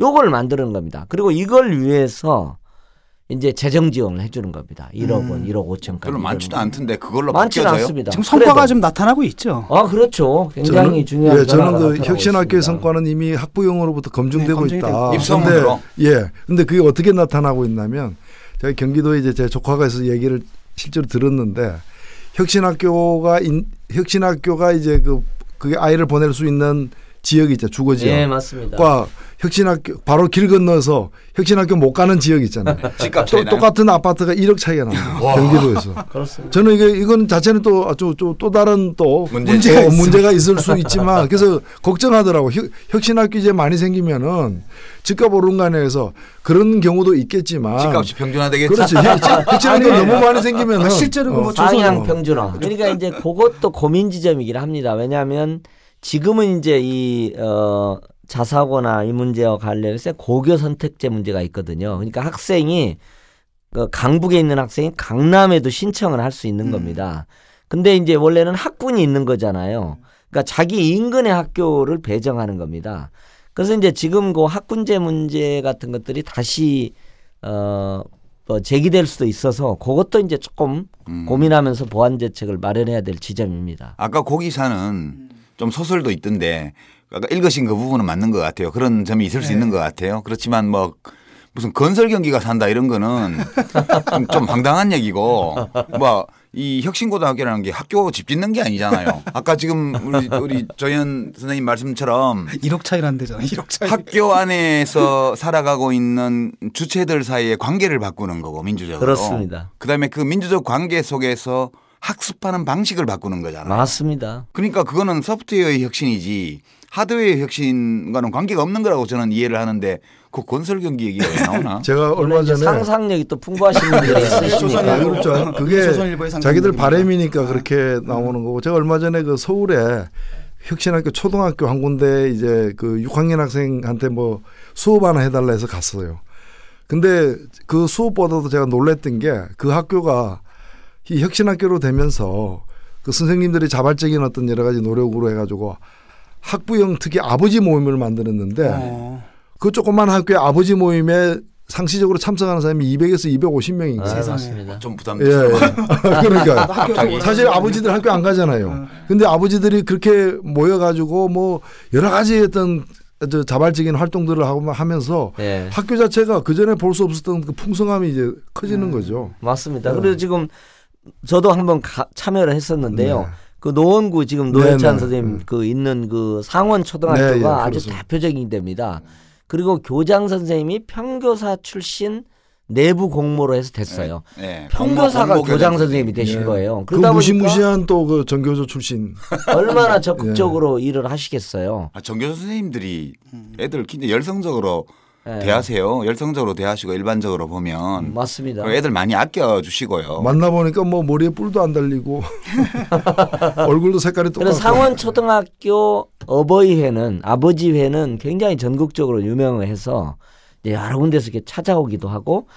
요걸 만드는 겁니다. 그리고 이걸 위해서 이제 재정 지원을 해주는 겁니다. 1억 원, 1억 5천까지. 별로 많지도 않던데 그걸로 많지는 바뀌어져요. 않습니다. 지금 성과가 그래도. 좀 나타나고 있죠. 아 그렇죠. 굉장히 중요한. 예, 저는 그 혁신학교의. 성과는 이미 학부형으로부터 검증되고 네, 있다. 입소문으로. 근데, 예. 근데 그게 어떻게 나타나고 있냐면 제가 경기도에 이제 제 조카가 있어서 얘기를 실제로 들었는데 혁신학교가 인, 혁신학교가 이제 그 그게 아이를 보낼 수 있는 지역이 있죠. 주거 지역. 예, 맞습니다. 과 혁신학교 바로 길 건너서 혁신학교 못 가는 지역 있잖아요. 집값 또, 차이나요? 똑같은 아파트가 1억 차이가 납니다. 경기도에서. 그렇습니다. 저는 이게 이건 자체는 또 아주 또, 또 다른 또 문제가 문제가, 있어. 문제가 있을 수 있지만 그래서 걱정하더라고. 혁, 혁신학교 이제 많이 생기면은 집값 오른 간에서 그런 경우도 있겠지만 집값이 평준화되겠죠. 그렇지. 혁- 혁신학교 너무 많이 생기면은 아, 실제로 그뭐 어, 방향 평준화. 그러니까 이제 그것도 고민 지점이긴 합니다. 왜냐하면 지금은 이제 이 어, 자사고나 이 문제와 관련해서 고교 선택제 문제가 있거든요. 그러니까 학생이 그 강북에 있는 학생이 강남에도 신청을 할 수 있는 겁니다. 근데 이제 원래는 학군이 있는 거잖아요. 그러니까 자기 인근의 학교를 배정하는 겁니다. 그래서 이제 지금 그 학군제 문제 같은 것들이 다시 어, 뭐 제기될 수도 있어서 그것도 이제 조금 음. 고민하면서 보완 대책을 마련해야 될 지점입니다. 아까 고기사는 좀 소설도 있던데 아까 읽으신 그 부분은 맞는 것 같아요. 그런 점이 있을 수 있는 것 같아요. 그렇지만 뭐 무슨 건설 경기가 산다 이런 거는 좀, 좀 황당한 얘기고 뭐 이 혁신고등학교라는 게 학교 집 짓는 게 아니잖아요. 아까 지금 우리 우리 조현 선생님 말씀처럼 1억 차이를 안 되잖아요. 1억 차이. 학교 안에서 살아가고 있는 주체들 사이의 관계를 바꾸는 거고 민주적으로. 그렇습니다. 그다음에 그 민주적 관계 속에서 학습하는 방식을 바꾸는 거잖아요. 맞습니다. 그러니까 그거는 소프트웨어의 혁신이지 하드웨어의 혁신과는 관계가 없는 거라고 저는 이해를 하는데 그 건설 경기 얘기가 왜 나오나? 제가 얼마 전에 상상력이 또 풍부하신 분들이 아, 있으시니까. 그렇죠. 그게. 자기들 바램이니까 그렇게 나오는 거고 제가 얼마 전에 그 서울에 혁신학교 초등학교 한 군데 이제 그 6학년 학생한테 뭐 수업 하나 해달라 해서 갔어요. 근데 그 수업보다도 제가 놀랬던 게 그 학교가 이 혁신학교로 되면서 그 선생님들이 자발적인 어떤 여러 가지 노력으로 해가지고 학부형 특히 아버지 모임을 만들었는데 어. 그 조그만 학교의 아버지 모임에 상시적으로 참석하는 사람이 200에서 250명인 아. 세상에. 좀 예, 부담스러워. 예. 그러니까 학교 사실 아버지들 학교 안 가잖아요. 근데 아버지들이 그렇게 모여가지고 뭐 여러 가지 어떤 저 자발적인 활동들을 하고 하면서 예. 학교 자체가 그 전에 볼 수 없었던 그 풍성함이 이제 커지는 거죠. 맞습니다. 네. 그래서 지금 저도 한번 가- 참여를 했었는데요. 네. 그 노원구 지금 네, 노회찬 네, 선생님 네. 그 있는 그 상원 초등학교가 네, 예, 아주 그렇습니다. 대표적인 데입니다. 그리고 교장 선생님이 평교사 출신 내부 공모로 해서 됐어요. 네. 평교사가 공모- 공모 교장 선생님이 되신 예. 거예요. 그 그러다 보니까 무시무시한 또 그 전교조 출신. 얼마나 적극적으로 일을 하시겠어요. 아, 정교 선생님들이 애들 굉장히 열성적으로 예. 대하세요. 열성적으로 대하시고 일반적으로 보면 맞습니다. 애들 많이 아껴 주시고요. 만나 보니까 뭐 머리에 뿔도 안 달리고 얼굴도 색깔이 똑같고. 상원 초등학교 어버이회는 아버지회는 굉장히 전국적으로 유명해서 이제 여러 군데서 이렇게 찾아오기도 하고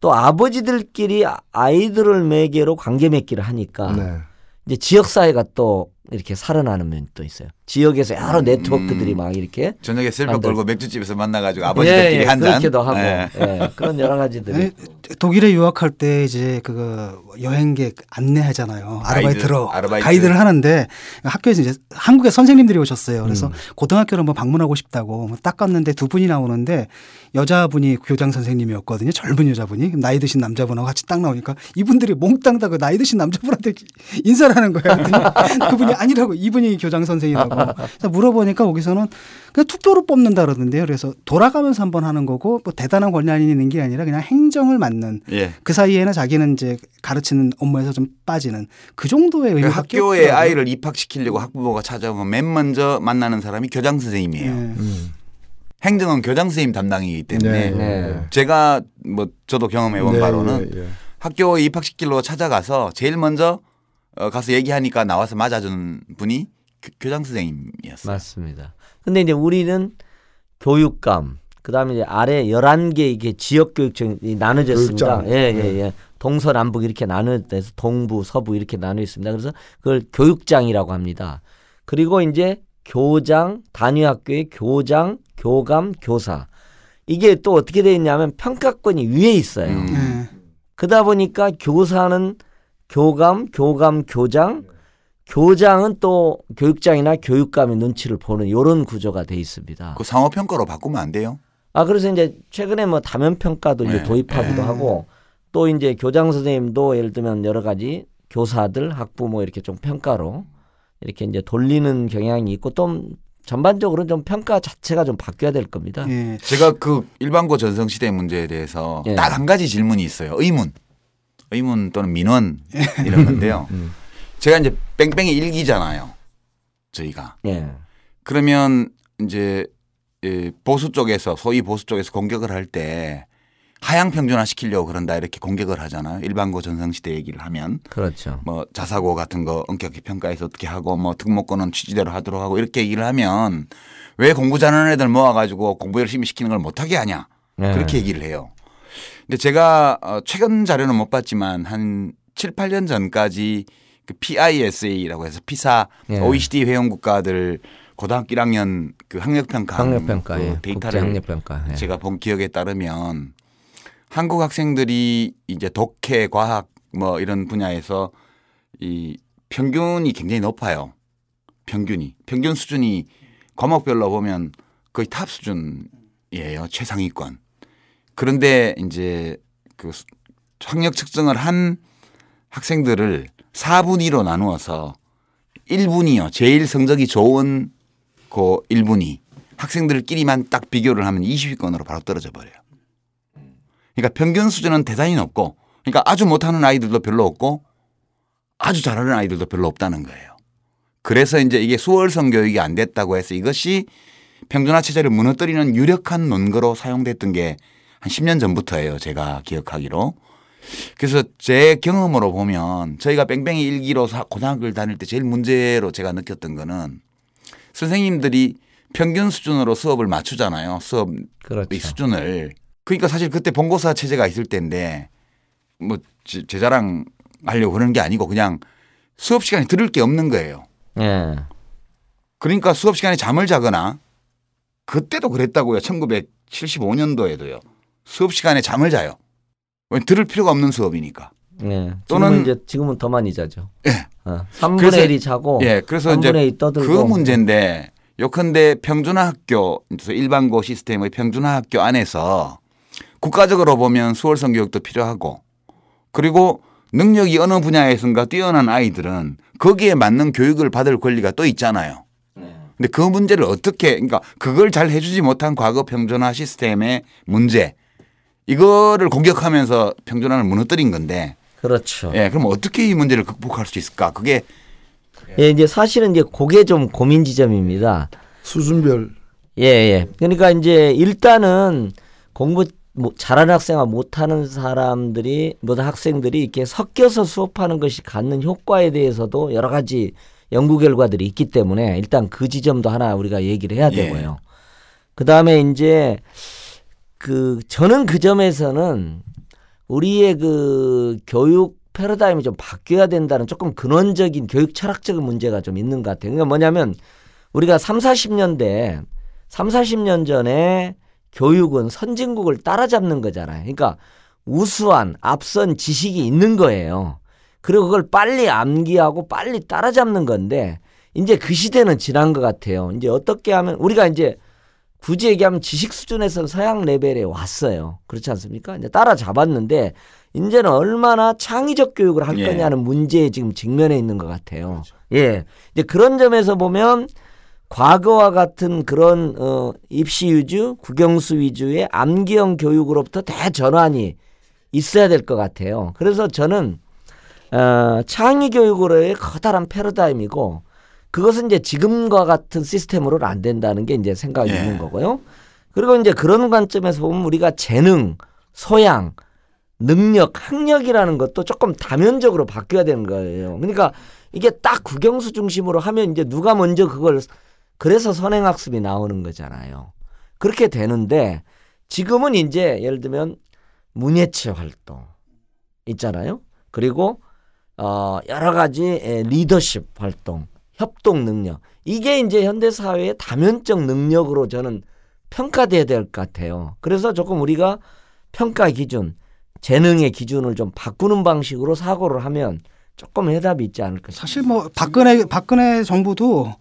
또 아버지들끼리 아이들을 매개로 관계 맺기를 하니까 네. 이제 지역 사회가 또 이렇게 살아나는 면이 또 있어요. 지역에서 여러 네트워크들이 막 이렇게 저녁에 셀프 다들. 걸고 맥주집에서 만나가지고 아버지들끼리 예, 예, 한 잔. 그렇게도 하고 예. 예, 그런 여러 가지들이 아니, 독일에 유학할 때 이제 그 여행객 안내하잖아요. 아르바이트로 아르바이트. 가이드를 하는데 학교에서 이제 한국에 선생님들이 오셨어요. 그래서 고등학교를 뭐 방문하고 싶다고 뭐딱 갔는데 두 분이 나오는데 여자분이 교장 선생님이었거든요. 젊은 여자분이 나이 드신 남자분하고 같이 딱 나오니까 이분들이 몽땅 다 그 나이 드신 남자분한테 인사를 하는 거예요. 그분이 아니라고 이분이 교장 선생이라고. 그래서 물어보니까 거기서는 그냥 툭도로 뽑는다 그러던데요. 그래서 돌아가면서 한번 하는 거고 뭐 대단한 권한이 있는 게 아니라 그냥 행정을 맡는 예. 그 사이에는 자기는 이제 가르치는 업무에서 좀 빠지는 그 정도의 그 의미가 학교에 아이를 입학시키려고 학부모가 찾아오면 맨 먼저 만나는 사람이 교장 선생님이에요. 음. 행정은 교장 선생님 담당이기 때문에 네. 제가 뭐 저도 경험해 본 네, 바로는 예, 예. 학교에 입학시키러 찾아가서 제일 먼저 어, 가서 얘기하니까 나와서 맞아주는 분이 교- 교장 선생님이었어요. 맞습니다. 근데 이제 우리는 교육감, 그 다음에 이제 아래 11개 이게 지역 교육청이 나눠져 있습니다. 교육장. 예, 예, 예. 동서남북 이렇게 나눠져서 동부, 서부 이렇게 나눠 있습니다. 그래서 그걸 교육장이라고 합니다. 그리고 이제 교장, 단위 학교의 교장, 교감, 교사. 이게 또 어떻게 되어 있냐면 평가권이 위에 있어요. 음. 예. 그러다 보니까 교사는 교감, 교감, 교장, 교장은 또 교육장이나 교육감의 눈치를 보는 이런 구조가 돼 있습니다. 그 상호 평가로 바꾸면 안 돼요? 아 그래서 이제 최근에 뭐 다면 평가도 이제 네, 도입하기도 네. 하고 또 이제 교장 선생님도 예를 들면 여러 가지 교사들, 학부모 이렇게 좀 평가로 이렇게 이제 돌리는 경향이 있고 또 전반적으로 좀 평가 자체가 좀 바뀌어야 될 겁니다. 예. 제가 그 일반고 전성 시대 문제에 대해서 예. 딱한 가지 질문이 있어요. 의문, 의문 또는 민원 이런 건데요. 음. 제가 이제 뺑뺑이 일기잖아요. 저희가 예. 그러면 이제 예, 보수 쪽에서 소위 보수 쪽에서 공격을 할 때 하향 평준화 시키려고 그런다 이렇게 공격을 하잖아요. 일반고 전성 시대 얘기를 하면 그렇죠. 뭐 자사고 같은 거 엄격히 평가해서 어떻게 하고 뭐 특목고는 취지대로 하도록 하고 이렇게 얘기를 하면 왜 공부 잘하는 애들 모아가지고 공부 열심히 시키는 걸 못하게 하냐 예. 그렇게 얘기를 해요. 근데 제가 어, 최근 자료는 못 봤지만 한 7, 8년 전까지 그 PISA라고 해서 피사 예. OECD 회원 국가들 고등학교 1학년 그 학력 평가 학력 평가, 그 예. 데이터를 학력 평가. 예. 제가 본 기억에 따르면 한국 학생들이 이제 독해, 과학 뭐 이런 분야에서 이 평균이 굉장히 높아요. 평균이 평균 수준이 과목별로 보면 거의 top 수준이에요. 최상위권. 그런데 이제 그 수- 학력 측정을 한 학생들을 4분위로 나누어서 1분위요. 제일 성적이 좋은 그 1분위 학생들끼리만 딱 비교를 하면 20위권으로 바로 떨어져 버려요. 그러니까 평균 수준은 대단히 높고 그러니까 아주 못하는 아이들도 별로 없고 아주 잘하는 아이들도 별로 없다는 거예요. 그래서 이제 이게 수월성 교육이 안 됐다고 해서 이것이 평준화 체제를 무너뜨리는 유력한 논거로 사용됐던 게 한 10년 전부터예요. 제가 기억하기로. 그래서 제 경험으로 보면 저희가 뺑뺑이 일기로 사- 고등학교를 다닐 때 제일 문제로 제가 느꼈던 거는 선생님들이 평균 수준으로 수업을 맞추잖아요. 수업 그렇죠. 이 수준을. 그러니까 사실 그때 본고사 체제가 있을 때인데 뭐 제 자랑 하려고 그러는 게 아니고 그냥 수업 시간에 들을 게 없는 거예요. 예. 그러니까 수업 시간에 잠을 자거나 그때도 그랬다고요. 1975년도에도요. 수업 시간에 잠을 자요. 왜 들을 필요가 없는 수업이니까. 예. 또는- 지금은 이제 지금은 더 많이 자죠. 예. 어, 3분의 그래서- 1이 자고 예, 그래서 이제 3분의 2 떠들고 그 문제인데 요컨대 평준화 학교 일반고 시스템의 평준화 학교 안에서 국가적으로 보면 수월성 교육도 필요하고 그리고 능력이 어느 분야에선가 뛰어난 아이들은 거기에 맞는 교육을 받을 권리가 또 있잖아요. 근데 그 문제를 어떻게 그러니까 그걸 잘 해주지 못한 과거 평준화 시스템의 문제 이거를 공격하면서 평준화를 무너뜨린 건데 그렇죠. 예 그럼 어떻게 이 문제를 극복할 수 있을까 그게 예, 이제 사실은 이제 그게 좀 고민 지점입니다. 수준별 예, 예. 그러니까 이제 일단은 공부 뭐 잘하는 학생과 못하는 사람들이 모든 학생들이 이렇게 섞여서 수업하는 것이 갖는 효과에 대해서도 여러 가지 연구 결과들이 있기 때문에 일단 그 지점도 하나 우리가 얘기를 해야 예. 되고요. 그 다음에 이제 그 저는 그 점에서는 우리의 그 교육 패러다임이 좀 바뀌어야 된다는 조금 근원적인 교육 철학적인 문제가 좀 있는 것 같아요. 그러니까 뭐냐면 우리가 3, 40년대 3, 40년 전에 교육은 선진국을 따라잡는 거잖아요. 그러니까 우수한 앞선 지식이 있는 거예요. 그리고 그걸 빨리 암기하고 빨리 따라잡는 건데 이제 그 시대는 지난 것 같아요. 이제 어떻게 하면 우리가 이제 굳이 얘기하면 지식 수준에서는 서양 레벨에 왔어요. 그렇지 않습니까? 이제 따라잡았는데 이제는 얼마나 창의적 교육을 할 예. 거냐는 문제에 지금 직면해 있는 것 같아요. 예. 이제 그런 점에서 보면 과거와 같은 그런 어 입시 위주, 국영수 위주의 암기형 교육으로부터 대전환이 있어야 될 것 같아요. 그래서 저는 어 창의 교육으로의 커다란 패러다임이고 그것은 이제 지금과 같은 시스템으로는 안 된다는 게 이제 생각이 예. 있는 거고요. 그리고 이제 그런 관점에서 보면 우리가 재능, 소양, 능력, 학력이라는 것도 조금 다면적으로 바뀌어야 되는 거예요. 그러니까 이게 딱 국영수 중심으로 하면 이제 누가 먼저 그걸 그래서 선행학습이 나오는 거잖아요. 그렇게 되는데 지금은 이제 예를 들면 문예체 활동 있잖아요. 그리고 어 여러 가지 에, 리더십 활동, 협동 능력 이게 이제 현대 사회의 다면적 능력으로 저는 평가돼야 될 것 같아요. 그래서 조금 우리가 평가 기준, 재능의 기준을 좀 바꾸는 방식으로 사고를 하면 조금 해답이 있지 않을까 싶습니다. 사실 뭐 박근혜 박근혜 정부도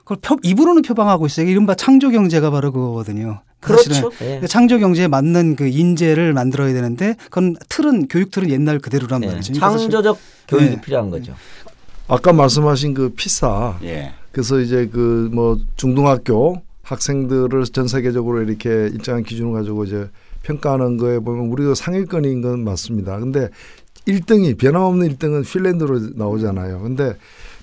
그걸 표, 입으로는 표방하고 있어요. 이른바 창조 경제가 바로 그거거든요. 그렇죠. 예. 그 창조 경제에 맞는 그 인재를 만들어야 되는데 그건 틀은 교육 틀은 옛날 그대로란 예. 말이죠. 창조적 교육이 네. 필요한 거죠. 아까 말씀하신 그 피사 예. 그래서 이제 그 뭐 중등학교 학생들을 전 세계적으로 이렇게 일정한 기준을 가지고 이제 평가하는 거에 보면 우리가 상위권인 건 맞습니다. 근데 1등이 변함없는 1등은 핀란드로 나오잖아요. 근데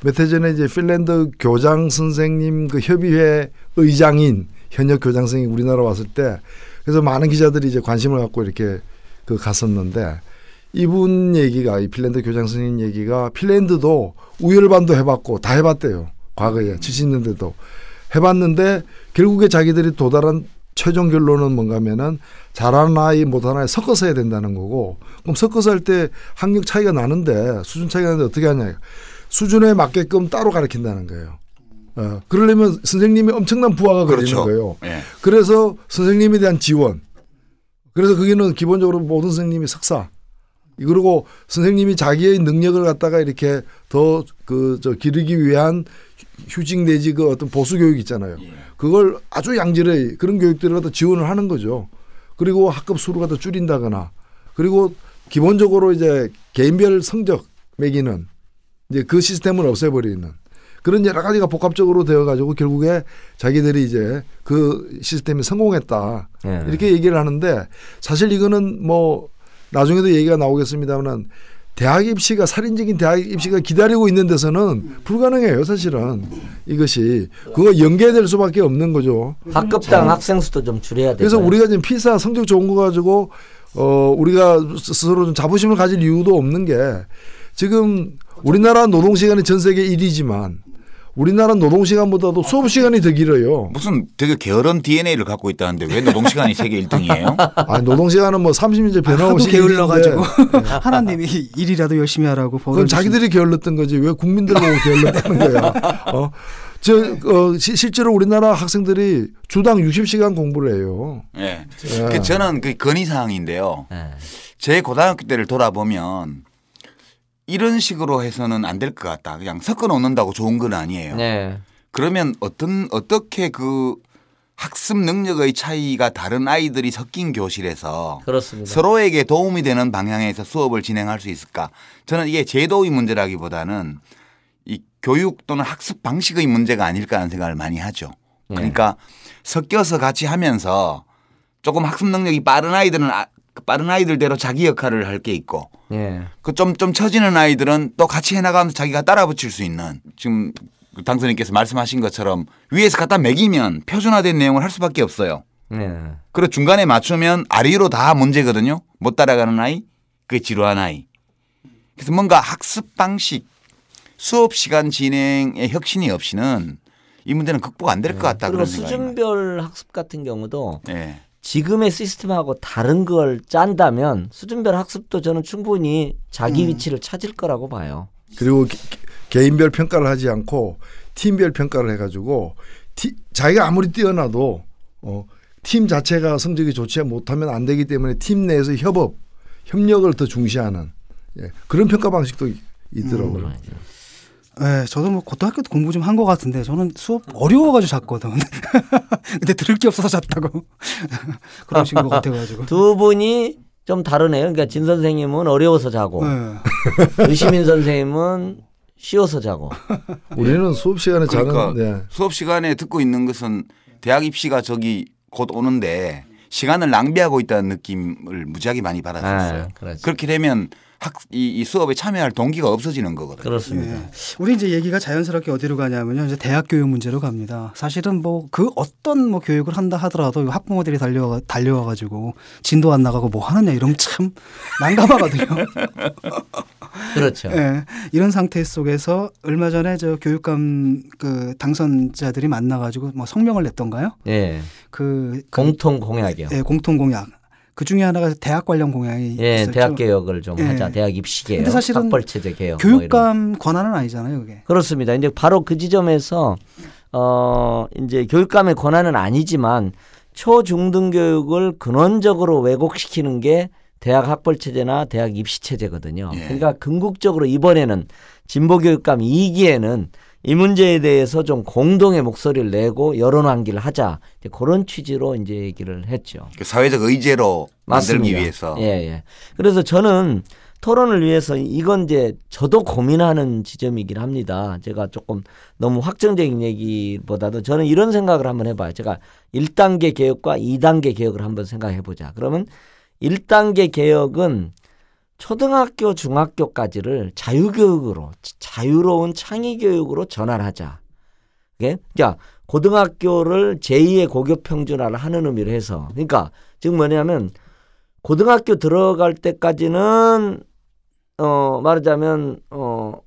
몇 해 전에 이제 핀란드 교장 선생님 그 협의회 의장인 현역 교장 선생님 우리나라 왔을 때 그래서 많은 기자들이 이제 관심을 갖고 이렇게 그 갔었는데 이분 얘기가 이 핀란드 교장 선생님 얘기가 핀란드도 우열반도 해봤고 다 해봤대요. 과거에 70년대도 해봤는데 결국에 자기들이 도달한 최종 결론은 뭔가면은 잘하는 아이 못하는 아이 섞어서 해야 된다는 거고 그럼 섞어서 할 때 학력 차이가 나는데 수준 차이가 나는데 어떻게 하냐 수준에 맞게끔 따로 가르친다는 거예요. 어, 그러려면 선생님이 엄청난 부하가 걸리는 그렇죠. 거예요. 예. 그래서 선생님에 대한 지원. 그래서 거기는 기본적으로 모든 선생님이 석사. 그리고 선생님이 자기의 능력을 갖다가 이렇게 더 그 저 기르기 위한 휴직 내지 그 어떤 보수 교육 있잖아요. 그걸 아주 양질의 그런 교육들을 갖다 지원을 하는 거죠. 그리고 학급 수를 갖다 줄인다거나 그리고 기본적으로 이제 개인별 성적 매기는 이제 그 시스템을 없애버리는 그런 여러 가지가 복합적으로 되어 가지고 결국에 자기들이 이제 그 시스템이 성공했다 예. 이렇게 얘기를 하는데 사실 이거는 뭐 나중에도 얘기가 나오겠습니다만은 대학 입시가 살인적인 대학 입시가 기다리고 있는 데서는 불가능해요 사실은 이것이 그거 연계될 수밖에 없는 거죠. 학급당 학생 수도 좀 줄여야 돼요. 그래서 우리가 지금 피사 성적 좋은 거 가지고 어 우리가 스스로 좀 자부심을 가질 이유도 없는 게 지금 우리나라 노동 시간이 전 세계 1위지만 우리나라 노동 시간보다도 수업 시간이 더 길어요. 무슨 되게 게으른 DNA를 갖고 있다는데 왜 노동 시간이 세계 1등이에요? 아 노동 시간은 뭐 30년째 하도 변화없이 게을러 가지고 일인데 하나님이 일이라도 열심히 하라고 그건 자기들이 게을렀던 거지 왜 국민들 보고 게을렀다는 거야. 어? 저 어, 시- 실제로 우리나라 학생들이 주당 60시간 공부를 해요. 예. 예. 그 저는 그 건의 사항인데요. 예. 제 고등학교 때를 돌아보면 이런 식으로 해서는 안 될 것 같다. 그냥 섞어 놓는다고 좋은 건 아니에요. 네. 그러면 어떤 어떻게 그 학습 능력의 차이가 다른 아이들이 섞인 교실에서 그렇습니다. 서로에게 도움이 되는 방향에서 수업을 진행할 수 있을까? 저는 이게 제도의 문제라기보다는 이 교육 또는 학습 방식의 문제가 아닐까 하는 생각을 많이 하죠. 네. 그러니까 섞여서 같이 하면서 조금 학습 능력이 빠른 아이들은 아- 빠른 아이들대로 자기 역할을 할 게 있고 예. 그좀좀 처지는 아이들은 또 같이 해나가면서 자기가 따라 붙일 수 있는 지금 그 당선인께서 말씀하신 것처럼 위에서 갖다 매기면 표준화된 내용을 할 수밖에 없어요. 네. 그리고 중간에 맞추면 아래로 다 문제거든요. 못 따라가는 아이, 그게 지루한 아이. 그래서 뭔가 학습 방식, 수업 시간 진행의 혁신이 없이는 이 문제는 극복 안 될 것 같다 그리고 생각이 나요. 수준별 학습 같은 경우도 예. 지금의 시스템하고 다른 걸 짠다면 수준별 학습도 저는 충분히 자기 음. 위치를 찾을 거라고 봐요. 그리고 개- 개인별 평가를 하지 않고 팀별 평가를 해가지고 티- 자기가 아무리 뛰어나도 어, 팀 자체가 성적이 좋지 못하면 안 되기 때문에 팀 내에서 협업, 협력을 더 중시하는 예, 그런 평가 방식도 있- 있더라고요. 네, 저도 뭐 고등학교 때 공부 좀 한 것 같은데 저는 수업 어려워가지고 잤거든. 근데 들을 게 없어서 잤다고 그러신 것 같아가지고. 두 분이 좀 다르네요. 그러니까 진 선생님은 어려워서 자고 네. 의시민 선생님은 쉬워서 자고. 우리는 수업 시간에 그러니까 자는 네. 수업 시간에 듣고 있는 것은 대학 입시가 저기 곧 오는데 시간을 낭비하고 있다는 느낌을 무지하게 많이 받았었어요. 아, 그렇죠. 그렇게 되면 학, 이, 이 수업에 참여할 동기가 없어지는 거거든요. 그렇습니다. 예. 우리 이제 얘기가 자연스럽게 어디로 가냐면요. 이제 대학 교육 문제로 갑니다. 사실은 뭐 그 어떤 뭐 교육을 한다 하더라도 이 학부모들이 달려와 달려와 가지고 진도 안 나가고 뭐 하느냐 이러면 참 난감하거든요. 그렇죠. 예. 이런 상태 속에서 얼마 전에 저 교육감 그 당선자들이 만나 가지고 뭐 성명을 냈던가요? 예. 그, 그 공통 공약이요. 예, 공통 공약. 그 중에 하나가 대학 관련 공약이 예, 있었죠. 대학 개혁을 좀 예. 하자. 대학 입시 개혁, 근데 사실은 학벌 체제 개혁. 뭐. 교육감 권한은 아니잖아요, 그게. 그렇습니다. 이제 바로 그 지점에서 어 이제 교육감의 권한은 아니지만 초중등 교육을 근원적으로 왜곡시키는 게 대학 학벌 체제나 대학 입시 체제거든요. 예. 그러니까 궁극적으로 이번에는 진보 교육감 2기에는 이 문제에 대해서 좀 공동의 목소리를 내고 여론 환기를 하자. 이제 그런 취지로 이제 얘기를 했죠. 그 사회적 의제로 만들기 맞습니다. 위해서 예, 예. 그래서 저는 토론을 위해서 이건 이제 저도 고민하는 지점이긴 합니다. 제가 조금 너무 확정적인 얘기보다도 저는 이런 생각을 한번 해봐요. 제가 1단계 개혁과 2단계 개혁을 한번 생각해 보자. 그러면 1단계 개혁은 초등학교, 중학교까지를 자유교육으로, 자유로운 창의교육으로 전환하자. 예? 그러니까 고등학교를 제2의 고교 평준화를 하는 의미로 해서. 그러니까 지금 뭐냐면 고등학교 들어갈 때까지는 어 말하자면 어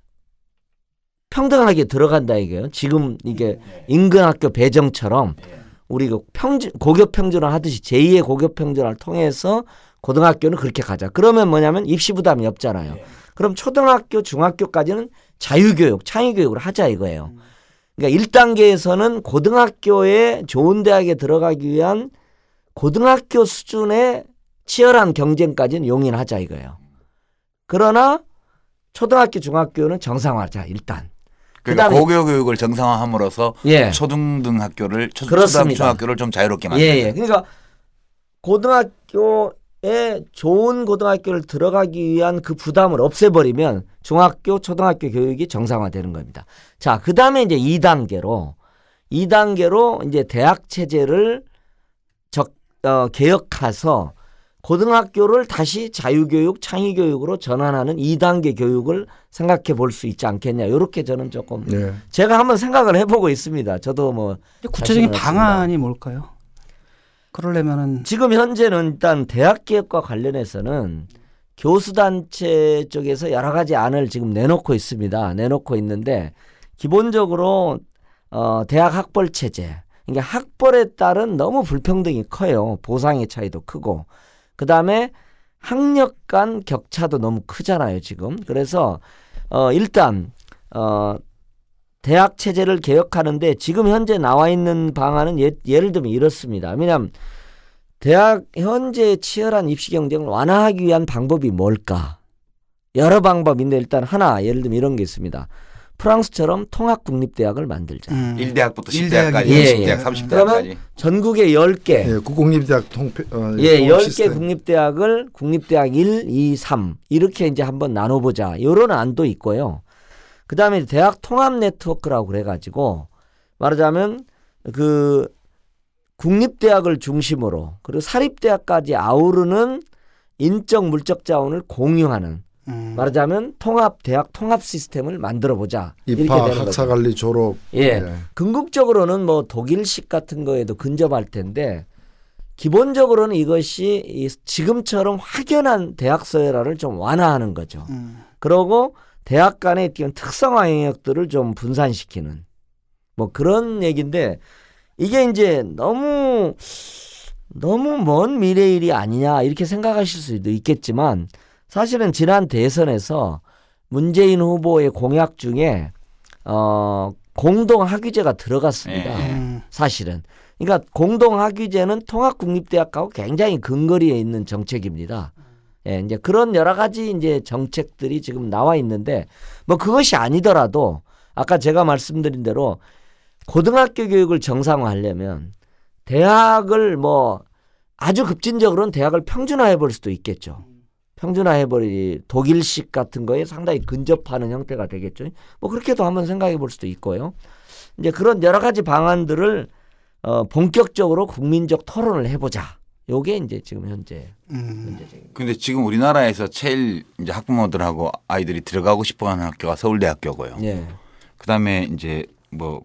평등하게 들어간다 이게요. 지금 이게 인근 학교 배정처럼 우리 그 평준 고교 평준화 하듯이 제2의 고교 평준화를 통해서 고등학교는 그렇게 가자. 그러면 뭐냐면 입시 부담이 없잖아요. 그럼 초등학교, 중학교까지는 자유교육, 창의교육을 하자 이거예요. 그러니까 1단계에서는 고등학교에 좋은 대학에 들어가기 위한 고등학교 수준의 치열한 경쟁까지는 용인하자 이거예요. 그러나 초등학교, 중학교는 정상화하자 일단. 그러니까 고교 교육을 정상화함으로써 예. 초등등 학교를 초. 초등 중학교를 좀 자유롭게 예, 만들자. 예. 그러니까 고등학교 에 좋은 고등학교를 들어가기 위한 그 부담을 없애버리면 중학교, 초등학교 교육이 정상화되는 겁니다. 자, 그 다음에 이제 2단계로, 2단계로 이제 대학 체제를 적, 어, 개혁해서 고등학교를 다시 자유교육, 창의교육으로 전환하는 2단계 교육을 생각해 볼 수 있지 않겠냐. 이렇게 저는 조금 네. 제가 한번 생각을 해보고 있습니다. 저도 뭐 구체적인 방안이 뭘까요? 그러려면은 지금 현재는 일단 대학 개혁과 관련해서는 교수단체 쪽에서 여러 가지 안을 지금 내놓고 있습니다. 내놓고 있는데 기본적으로 어, 대학 학벌 체제. 그러니까 학벌에 따른 너무 불평등이 커요. 보상의 차이도 크고. 그 다음에 학력 간 격차도 너무 크잖아요, 지금. 그래서, 어, 일단, 어, 대학 체제를 개혁하는데 지금 현재 나와 있는 방안은 예, 예를 들면 이렇습니다. 왜냐하면 대학 현재 치열한 입시 경쟁을 완화하기 위한 방법이 뭘까? 여러 방법인데 일단 하나 예를 들면 이런 게 있습니다. 프랑스처럼 통합 국립 대학을 만들자. 음. 1대학부터 일대학이 10대학까지, 예, 10대학, 예. 30대학까지. 그러면 전국에 10개 예, 국공립대학 통폐 어, 예, 통합 10개 시스템. 국립대학을 국립대학 1, 2, 3 이렇게 이제 한번 나눠 보자. 이런 안도 있고요. 그 다음에 대학 통합 네트워크라고 그래가지고 말하자면 그 국립대학을 중심으로 그리고 사립대학까지 아우르는 인적 물적 자원을 공유하는 음. 말하자면 통합 대학 통합 시스템을 만들어 보자 이렇게 입학, 되는 학사. 관리, 졸업. 예. 궁극적으로는 뭐 독일식 같은 거에도 근접할 텐데 기본적으로는 이것이 이 지금처럼 확연한 대학 서열화를 좀 완화하는 거죠. 음. 그러고 대학 간의 어떤 특성화 영역들을 좀 분산시키는 뭐 그런 얘기인데 이게 이제 너무 너무 먼 미래 일이 아니냐 이렇게 생각하실 수도 있겠지만 사실은 지난 대선에서 문재인 후보의 공약 중에 어 공동 학위제가 들어갔습니다. 예. 음. 사실은. 그러니까 공동 학위제는 통합 국립대학하고 굉장히 근거리에 있는 정책입니다. 예, 이제 그런 여러 가지 이제 정책들이 지금 나와 있는데 뭐 그것이 아니더라도 아까 제가 말씀드린 대로 고등학교 교육을 정상화하려면 대학을 뭐 아주 급진적으로는 대학을 평준화해 볼 수도 있겠죠. 평준화해 버리 독일식 같은 거에 상당히 근접하는 형태가 되겠죠. 뭐 그렇게도 한번 생각해 볼 수도 있고요. 이제 그런 여러 가지 방안들을 어 본격적으로 국민적 토론을 해보자. 요게 이제 지금 현재 음. 문제적인. 근데 지금 우리나라에서 제일 이제 학부모들하고 아이들이 들어가고 싶어하는 학교가 서울대학교고요. 예. 그다음에 이제 뭐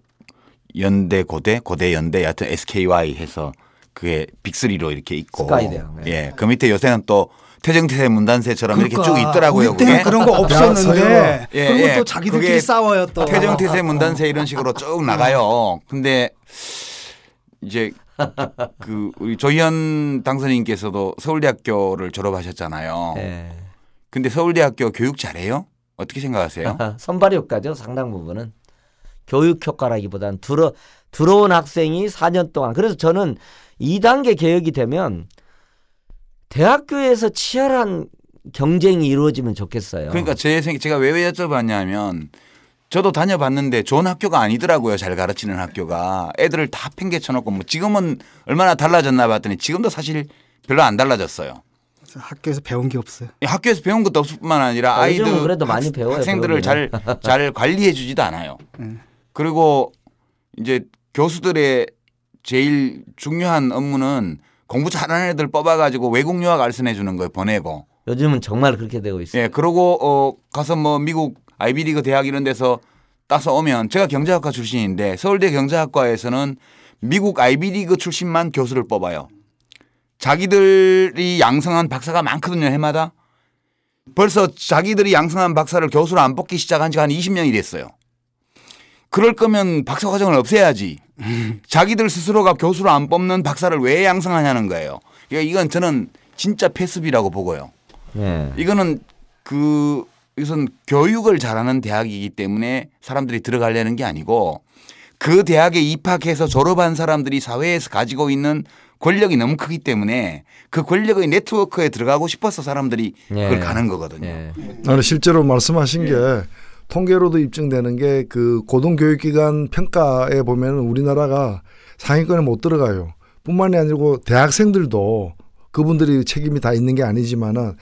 연대 고대 고대 연대 여하튼 SKY 해서 그게 빅3로 이렇게 있고 스카이대학, 네. 예. 그 밑에 요새는 또 태정태 문단세처럼 이렇게 쭉 그러니까 있더라고요. 그게. 그런 거 없었는데 예, 그리고 예. 또 자기들끼리 싸워요 또. 태정태세 문단세 이런 식으로 쭉 나가요. 근데 이제 그 우리 조희연 당선인께서도 서울대학교를 졸업하셨잖아요. 예. 근데 서울대학교 교육 잘해요? 어떻게 생각하세요? 선발 효과죠. 상당 부분은 교육 효과라기보다는 들어 들어온 학생이 4년 동안 그래서 저는 2단계 개혁이 되면 대학교에서 치열한 경쟁이 이루어지면 좋겠어요. 그러니까 제 생, 제가 왜 여쭤봤냐면 저도 다녀봤는데 좋은 학교가 아니더라고요. 잘 가르치는 학교가 애들을 다 팽개쳐놓고 뭐 지금은 얼마나 달라졌나 봤더니 지금도 사실 별로 안 달라졌어요. 학교에서 배운 게 없어요. 이 학교에서 배운 것도 없을 뿐만 아니라 아, 아이들 그래도 많이 배워요, 학생들을 잘 잘 관리해 주지도 않아요. 음. 그리고 이제 교수들의 제일 중요한 업무는 공부 잘하는 애들 뽑아가지고 외국 유학 알선해 주는 거예요. 보내고. 요즘은 정말 그렇게 되고 있어요. 예, 그러고 어 가서 뭐 미국 아이비리그 대학 이런 데서 따서 오면 제가 경제학과 출신인데 서울대 경제학과에서는 미국 아이비리그 출신만 교수를 뽑아요. 자기들이 양성한 박사가 많거든요, 해마다. 벌써 자기들이 양성한 박사를 교수로 안 뽑기 시작한 지가 한 20년이 됐어요. 그럴 거면 박사 과정을 없애야지. 자기들 스스로가 교수로 안 뽑는 박사를 왜 양성하냐는 거예요. 그러니까 이건 저는 진짜 패습이라고 보고요. 예. 이거는 그 이것은 교육을 잘하는 대학이기 때문에 사람들이 들어가려는 게 아니고 그 대학에 입학해서 졸업한 사람들이 사회에서 가지고 있는 권력이 너무 크기 때문에 그 권력의 네트워크에 들어가고 싶어서 사람들이 그걸 예. 가는 거거든요. 예. 나는 실제로 말씀하신 게 통계로도 입증되는 게 그 고등교육기관 평가에 보면 우리나라가 상위권에 못 들어가요. 뿐만이 아니고 대학생들도 그분들이 책임이 다 있는 게 아니지만은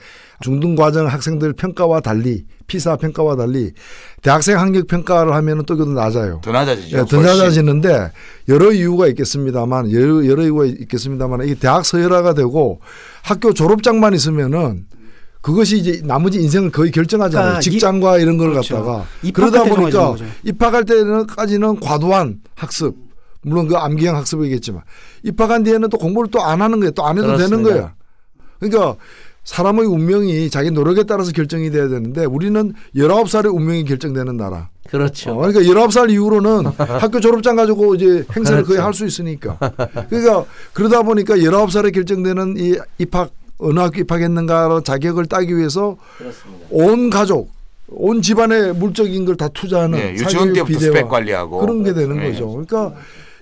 중등과정 학생들 평가와 달리 피사 평가와 달리 대학생 학력 평가를 하면은 또 그도 낮아요. 더 낮아지죠. 예, 더 훨씬. 낮아지는데 여러 이유가 있겠습니다만 여러, 여러 이유가 있겠습니다만 이 대학 서열화가 되고 학교 졸업장만 있으면은 그것이 이제 나머지 인생을 거의 결정하잖아요. 그러니까 직장과 이런 걸 그렇죠. 갖다가 그러다 때 보니까. 입학할 때는까지는 과도한 학습 물론 그 암기형 학습이겠지만 입학한 뒤에는 또 공부를 또 안 하는 거예요. 또 안 해도 되는 그렇습니다. 거야. 그러니까 사람의 운명이 자기 노력에 따라서 결정이 돼야 되는데 우리는 19살의 운명이 결정되는 나라. 그렇죠. 어, 그러니까 19살 이후로는 학교 졸업장 가지고 이제 행사를 거의 할 수 있으니까. 그러니까 그러다 보니까 19살에 결정되는 이 입학 어느 학교 입학했는가 자격을 따기 위해서 온 가족 온 집안의 물적인 걸 다 투자하는 네, 유치원 때부터 비대화 스펙 관리하고 그런 게 되는 네. 거죠. 그러니까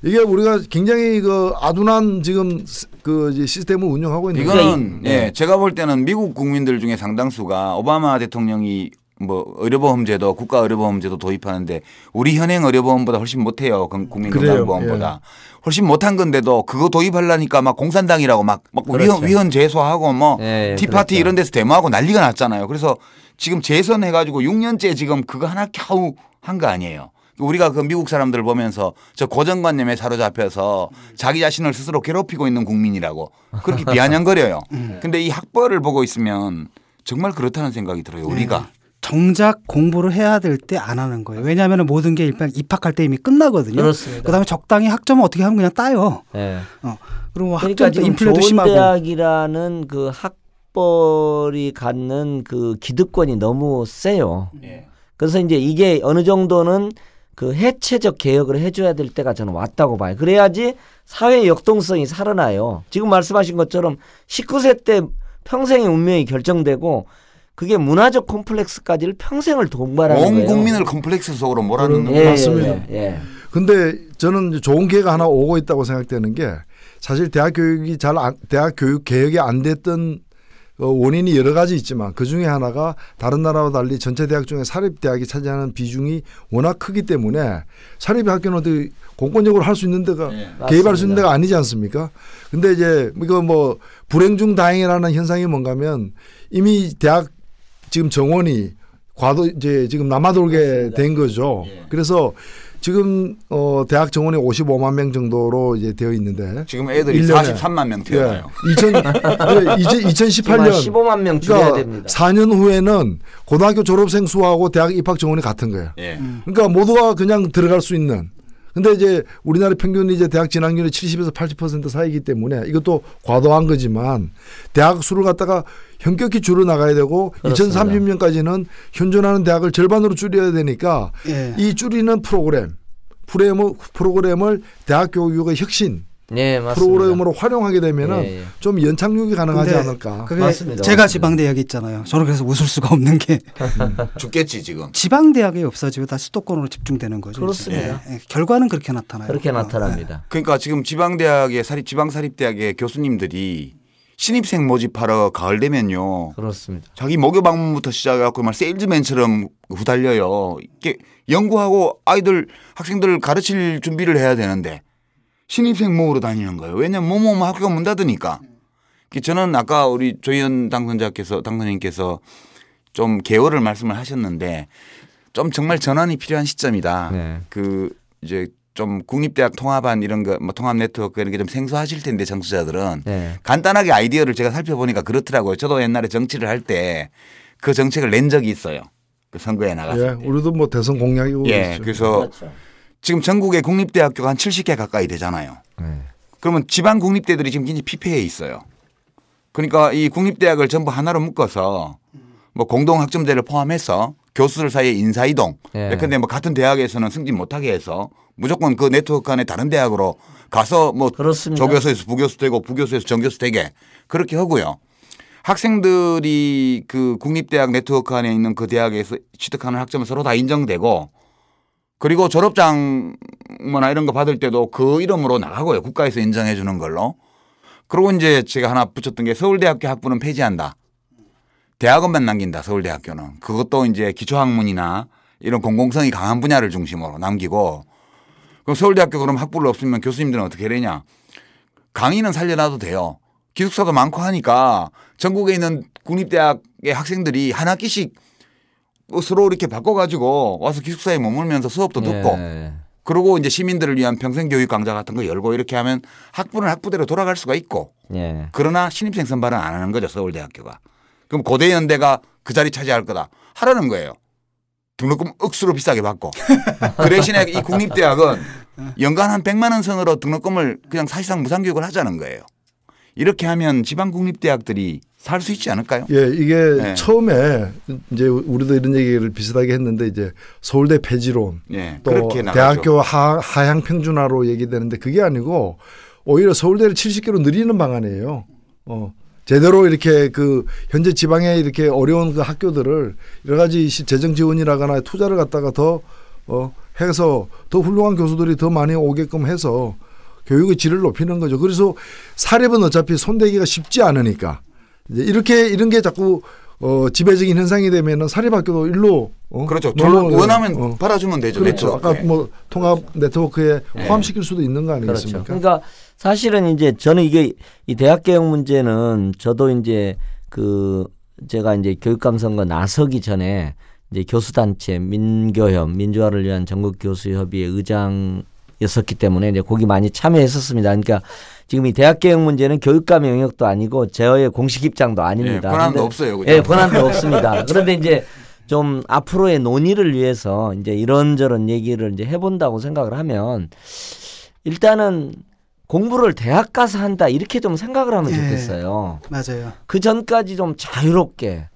이게 우리가 굉장히 그 아둔한 지금 스- 그 이제 시스템을 운영하고 있는. 이거는 예, 제가 볼 때는 미국 국민들 중에 상당수가 오바마 대통령이 뭐 의료보험제도 국가 의료보험제도 도입하는데 우리 현행 의료보험보다 훨씬 못해요 건- 그래요. 국민건강보험보다 훨씬 못한 건데도 그거 도입하려니까 막 공산당이라고 막, 막 그렇죠. 위헌, 위헌 제소하고 뭐 예, 티파티 그렇죠. 이런 데서 데모하고 난리가 났잖아요. 그래서 지금 재선해가지고 6년째 지금 그거 하나 캬우 한 거 아니에요. 우리가 그 미국 사람들 보면서 저 고정관념에 사로잡혀서 자기 자신을 스스로 괴롭히고 있는 국민이라고 그렇게 비아냥거려요. 근데 이 학벌을 보고 있으면 정말 그렇다는 생각이 들어요. 우리가. 정작 공부를 해야 될 때 안 하는 거예요. 왜냐하면 모든 게 일단 입학할 때 이미 끝나거든요. 그렇습니다. 그다음에 적당히 학점을 어떻게 하면 그냥 따요. 예. 어. 그리고 그러니까 학점 때 지금 인플레도 좋은 심하고. 대학이라는 그 학벌이 갖는 그 기득권이 너무 세요. 그래서 이제 이게 어느 정도는 그 해체적 개혁을 해줘야 될 때가 저는 왔다고 봐요. 그래야지 사회 역동성이 살아나요. 지금 말씀하신 것처럼 19세 때 평생의 운명이 결정되고 그게 문화적 콤플렉스까지를 평생을 동반하는 온 거예요. 국민을 컴플렉스 속으로 몰아넣는 예, 맞습니다. 예, 예. 근데 저는 좋은 기회가 하나 오고 있다고 생각되는 게 사실 대학 교육이 잘 안, 대학 교육 개혁이 안 됐던 어, 원인이 여러 가지 있지만 그 중에 하나가 다른 나라와 달리 전체 대학 중에 사립 대학이 차지하는 비중이 워낙 크기 때문에 사립 학교는 어떻게 공권력으로 할 수 있는 데가 개입할 수 있는. 데가 아니지 않습니까? 근데 이제 이거 뭐 불행 중 다행이라는 현상이 뭔가면 이미 대학 지금 정원이 과도 이제 지금 남아돌게 된 거죠. 그래서 지금 어 대학 정원이 55만 명 정도로 이제 되어 있는데 지금 애들이 일 년에. 43만 명 예. 태어나요. 2000 예, 이제 지금 한 2018년 15만 명 줄여야 됩니다. 4년 후에는 고등학교 졸업생 수하고 대학 입학 정원이 같은 거예요. 예. 그러니까 모두가 그냥 들어갈 수 있는. 근데 이제 우리나라 평균이 이제 대학 진학률이 70에서 80% 사이기 때문에 이것도 과도한 거지만 대학 수를 갖다가 현격히 줄여 나가야 되고 그렇습니다. 2030년까지는 현존하는 대학을 절반으로 줄여야 되니까 예. 이 줄이는 프로그램 프로그램을, 프로그램을 대학 교육의 혁신 네, 맞습니다. 프로그램으로 활용하게 되면은 예, 예. 좀 연착륙이 가능하지 않을까. 맞습니다. 제가 맞습니다. 지방대학 있잖아요. 저는 그래서 웃을 수가 없는 게 죽겠지 지금. 지방대학이 없어지고 다 수도권으로 집중되는 거죠. 그렇습니다. 예, 예. 결과는 그렇게 나타나요. 그렇게 어, 나타납니다. 그러니까 지금 지방대학의 사립 지방사립대학의 교수님들이 신입생 모집하러 가을 되면요. 그렇습니다. 자기 목요 방문부터 시작해갖고 막 세일즈맨처럼 후달려요. 이게 연구하고 아이들 학생들을 가르칠 준비를 해야 되는데 신입생 모으러 다니는 거예요. 왜냐면 뭐뭐 학교가 문 닫으니까. 그 저는 아까 우리 조희연 당선자께서 당선인께서 좀 개월을 말씀을 하셨는데 좀 정말 전환이 필요한 시점이다. 네. 그 이제 좀 국립대학 통합안 이런 거 뭐 통합 네트워크 이런 게 좀 생소하실 텐데 정치자들은 네. 간단하게 아이디어를 제가 살펴보니까 그렇더라고요. 저도 옛날에 정치를 할 때 그 정책을 낸 적이 있어요. 그 선거에 나갔을 예, 때. 우리도 뭐 대선 공약이고 예. 그래서 그렇죠. 지금 전국에 국립대학교가 한 70개 가까이 되잖아요. 네. 그러면 지방 국립대들이 지금 굉장히 피폐해 있어요. 그러니까 이 국립대학을 전부 하나로 묶어서 뭐 공동학점제를 포함해서 교수들 사이의 인사이동. 예. 예컨대 뭐 같은 대학에서는 승진 못하게 해서 무조건 그 네트워크 안에 다른 대학으로 가서 뭐 그렇습니다. 조교수에서 부교수 되고 부교수에서 정교수 되게 그렇게 하고요. 학생들이 그 국립대학 네트워크 안에 있는 그 대학에서 취득하는 학점은 서로 다 인정되고 그리고 졸업장뭐나 이런 거 받을 때도 그 이름으로 나가고요. 국가에서 인정해 주는 걸로. 그리고 이제 제가 하나 붙였던 게 서울대학교 학부는 폐지한다. 대학원만 남긴다. 서울대학교는. 그것도 이제 기초학문이나 이런 공공성이 강한 분야를 중심으로 남기고 그럼 서울대학교 그럼 학부를 없으면 교수님들은 어떻게 되냐. 강의는 살려놔도 돼요. 기숙사도 많고 하니까 전국에 있는 국립대학의 학생들이 한 학기씩 서로 이렇게 바꿔가지고 와서 기숙사에 머물면서 수업도 듣고 예. 그리고 이제 시민들을 위한 평생교육 강좌 같은 거 열고 이렇게 하면 학부는 학부대로 돌아갈 수가 있고 예. 그러나 신입생 선발은 안 하는 거죠 서울대학교가. 그럼 고대 연대가 그 자리 차지할 거다 하라는 거예요. 등록금 억수로 비싸게 받고 그 대신에 이 국립대학은 연간 한 100만 원 선으로 등록금을 그냥 사실상 무상교육을 하자는 거예요. 이렇게 하면 지방 국립대학들이 살 수 있지 않을까요? 예, 이게 네. 처음에 이제 우리도 이런 얘기를 비슷하게 했는데 이제 서울대 폐지론 예, 또. 대학교 하, 하향 평준화로 얘기되는데 그게 아니고 오히려 서울대를 70개로 늘리는 방안이에요. 어. 제대로 이렇게 그 현재 지방에 이렇게 어려운 그 학교들을 여러 가지 시- 재정 지원이라거나 투자를 갖다가 더 어, 해서 더 훌륭한 교수들이 더 많이 오게끔 해서 교육의 질을 높이는 거죠. 그래서 사립은 어차피 손대기가 쉽지 않으니까 이제 이렇게 이런 게 자꾸 어, 지배적인 현상이 되면은 사립학교도 일로 어, 그렇죠. 넘어- 돈 원하면 어. 팔아주면 되죠. 그렇죠. 아까 뭐 통합 네트워크에 네. 포함시킬 수도 있는 거 그렇죠. 아니겠습니까? 그러니까 사실은 이제 저는 이게 이 대학 개혁 문제는 저도 이제 그 제가 이제 교육감 선거 나서기 전에 이제 교수단체 민교협 민주화를 위한 전국 교수협의회 의장이었었기 때문에 이제 거기 많이 참여했었습니다. 그러니까 지금 이 대학 개혁 문제는 교육감 영역도 아니고 제어의 공식 입장도 아닙니다. 예, 권한도 근데- 없어요. 그죠? 예, 권한도 없습니다. 그런데 이제 좀 앞으로의 논의를 위해서 이제 이런저런 얘기를 이제 해본다고 생각을 하면 일단은 공부를 대학 가서 한다 이렇게 좀 생각을 하면 예. 좋겠어요. 맞아요. 그 전까지 좀 자유롭게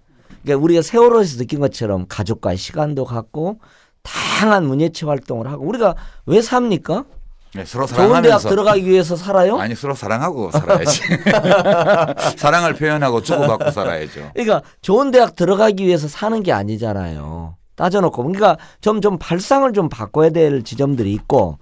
그러니까 우리가 세월호에서 느낀 것처럼 가족과의 시간도 갖고 다양한 문예체 활동을 하고 우리가 왜 삽니까? 네, 서로 좋은 대학 사랑하면서 들어가기 위해서 살아요? 아니 서로 사랑하고 살아야지. 사랑을 표현하고 주고받고 살아야죠. 그러니까 좋은 대학 들어가기 위해서 사는 게 아니잖아요. 따져놓고 그러니까 좀좀 발상을 좀 바꿔야 될 지점들이 있고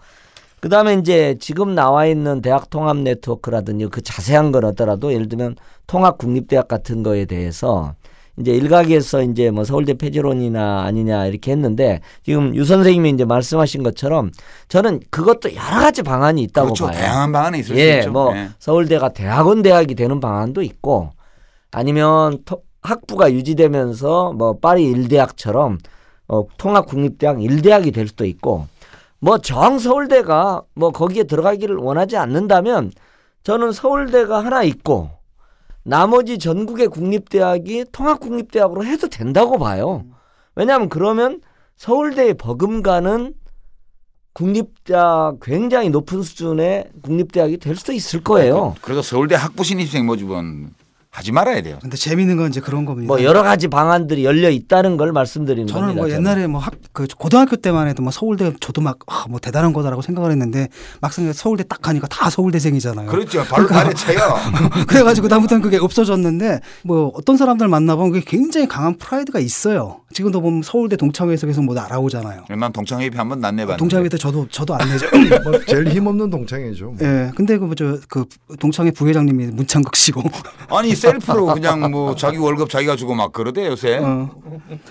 그다음에 이제 지금 나와 있는 대학 통합 네트워크라든지 그 자세한 건 어더라도 예를 들면 통합 국립대학 같은 거에 대해서 이제 일각에서 이제 뭐 서울대 폐지론이나 아니냐 이렇게 했는데 지금 유 선생님이 이제 말씀하신 것처럼 저는 그것도 여러 가지 방안이 있다고 그렇죠. 봐요. 다양한 방안이 있을 수 예, 있죠. 뭐 예. 서울대가 대학원 대학이 되는 방안도 있고 아니면 토- 학부가 유지되면서 뭐 파리 일대학처럼 어, 통합 국립대학 일대학이 될 수도 있고 뭐 정 서울대가 뭐 거기에 들어가기를 원하지 않는다면 저는 서울대가 하나 있고 나머지 전국의 국립대학이 통합 국립대학으로 해도 된다고 봐요. 왜냐하면 그러면 서울대의 버금가는 국립대학 굉장히 높은 수준의 국립대학이 될 수도 있을 거예요. 그래서 서울대 학부 신입생 모집은 하지 말아야 돼요. 근데 재미있는 건 이제 그런 겁니다. 뭐 여러 가지 방안들이 열려 있다는 걸 말씀드리는 저는 겁니다. 뭐 저는. 옛날에 뭐 학 그 고등학교 때만 해도 뭐 서울대 저도 막 뭐 대단한 거다라고 생각을 했는데 막상 서울대 딱 가니까 다 서울대생이잖아요. 그렇죠. 바로 그러니까 발에 차요. 그래가지고 다음부터는 그게 없어졌는데 뭐 어떤 사람들 만나보면 그게 굉장히 강한 프라이드가 있어요. 지금도 보면 서울대 동창회에서 계속 뭐 날아오잖아요. 난 동창회비 한 번도 안 내봤는데. 동창회 때 저도 저도 안 내죠. 뭐 제일 힘없는 동창이죠. 뭐. 예. 근데 그저그 동창회 부회장님이 문창극 씨고. 아니 셀프로 그냥 뭐 자기 월급 자기가 주고 막 그러대 요새. 어.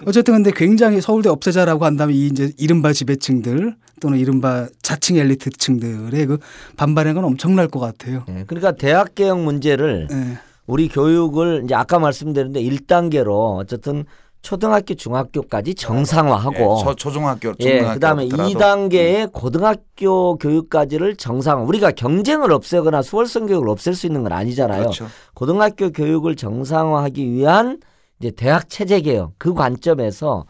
어쨌든 근데 굉장히 서울대 없애자라고 한다면 이 이제 이른바 지배층들 또는 이른바 자칭 엘리트층들의 그 반발은 건 엄청날 것 같아요. 예, 그러니까 대학 개혁 문제를 예. 우리 교육을 이제 아까 말씀드렸는데 1단계로 어쨌든 초등학교 중학교까지 정상화하고 예, 초, 초중학교, 예, 중등학교 그다음에 더라도 2단계의 고등학교 교육까지를 정상 우리가 경쟁을 없애거나 수월성 교육을 없앨 수 있는 건 아니잖아요. 그렇죠. 고등학교 교육을 정상화하기 위한 이제 대학 체제 개혁 그 관점에서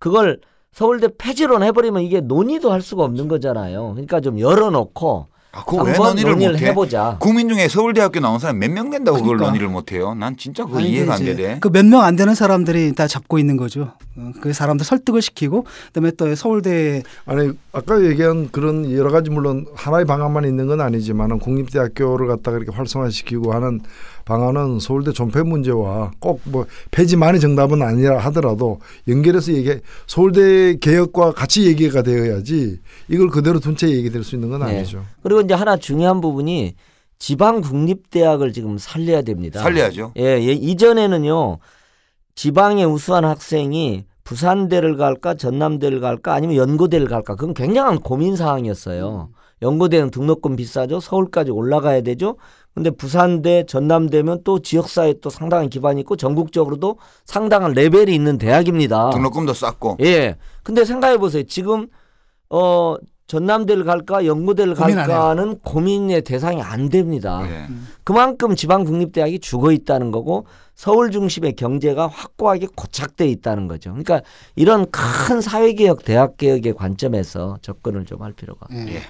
그걸 서울대 폐지론 해버리면 이게 논의도 할 수가 없는 거잖아요. 그러니까 좀 열어놓고 아, 그거 왜 논의를 논의를 못해? 해보자. 국민 중에 서울대학교 나온 사람 몇 명 된다고 그걸 그러니까. 논의를 못해요? 난 진짜 그거 아니, 이해가 안 되네. 그 몇 명 안 되는 사람들이 다 잡고 있는 거죠. 어, 그 사람들 설득을 시키고 그다음에 또 서울대 아니 아까 얘기한 그런 여러 가지 물론 하나의 방안만 있는 건 아니지만은 국립대학교를 갖다가 이렇게 활성화시키고 하는 방안은 서울대 존폐 문제와 꼭 뭐 폐지만이 정답은 아니라 하더라도 연결해서 얘기 서울대 개혁과 같이 얘기가 되어야지 이걸 그대로 둔 채 얘기될 수 있는 건 네. 아니죠. 그리고 이제 하나 중요한 부분이 지방 국립 대학을 지금 살려야 됩니다. 살려야죠. 예, 예, 이전에는요 지방의 우수한 학생이 부산대를 갈까 전남대를 갈까 아니면 연고대를 갈까 그건 굉장한 고민 사항이었어요. 연고대는 등록금 비싸죠. 서울까지 올라가야 되죠. 근데 부산대, 전남대면 또 지역사회 또 상당한 기반이 있고 전국적으로도 상당한 레벨이 있는 대학입니다. 등록금도 쌌고. 예. 근데 생각해 보세요. 지금 어 전남대를 갈까 안 해요. 갈까는 고민의 대상이 안 됩니다. 예. 그만큼 지방 국립대학이 죽어 있다는 거고 서울 중심의 경제가 확고하게 고착돼 있다는 거죠. 그러니까 이런 큰 사회개혁, 대학개혁의 관점에서 접근을 좀 할 필요가. 예. 예.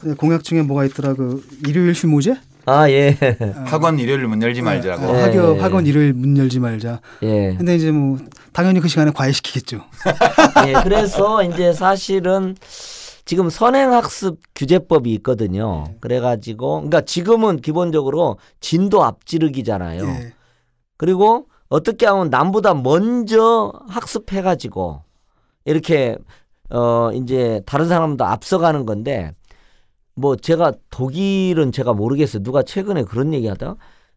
근데 공약 중에 뭐가 있더라 그 일요일 휴무제 아 예. 학원 일요일 문 열지 말자고. 어, 네. 학교 학원 일요일 문 열지 말자. 예. 근데 이제 뭐 당연히 그 시간에 과외시키겠죠. 예. 그래서 이제 사실은 지금 선행학습 규제법이 있거든요. 그래가지고 그러니까 지금은 기본적으로 진도 앞지르기잖아요. 예. 그리고 어떻게 하면 남보다 먼저 학습해가지고 이렇게 어 이제 다른 사람도 앞서가는 건데 뭐 제가 독일은 제가 모르겠어요. 누가 최근에 그런 얘기하다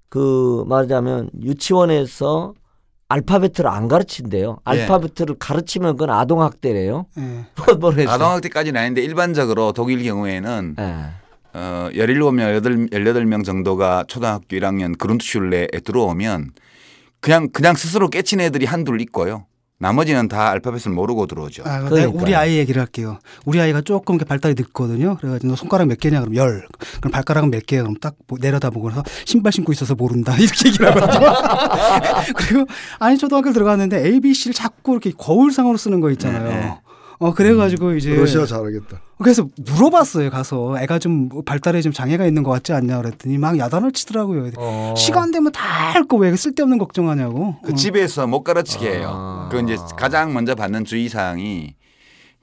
그 말하자면 유치원에서 알파벳을 안 가르친대요. 예. 알파벳을 가르치면 그건 아동 학대래요. 예. 모르겠어요. 아동 학대까지는 아닌데 일반적으로 독일 경우에는 예. 어 17명, 18명 정도가 초등학교 1학년 그룬트슐레에 들어오면 그냥 그냥 스스로 깨친 애들이 한둘 있고요. 나머지는 다 알파벳을 모르고 들어오죠. 아, 내가 그러니까요. 우리 아이 얘기를 할게요. 우리 아이가 조금 이렇게 발달이 늦거든요. 그래가지고 너 손가락 몇 개냐? 그럼 열. 그럼 발가락은 몇 개야? 그럼 딱뭐 내려다보고 서 신발 신고 있어서 모른다. 이렇게 얘기를 하거든요. 그리고 아니 초등학교 들어갔는데 A, B, C를 자꾸 이렇게 거울상으로 쓰는 거 있잖아요. 네, 네. 어 그래가지고 이제 러시아 잘하겠다. 그래서 물어봤어요. 가서 애가 좀 발달에 좀 장애가 있는 것 같지 않냐 그랬더니 막 야단을 치더라고요. 어. 시간 되면 다 할 거 왜 쓸데없는 걱정하냐고. 그 어. 집에서 못 가르치게 해요. 아. 그 이제 가장 먼저 받는 주의 사항이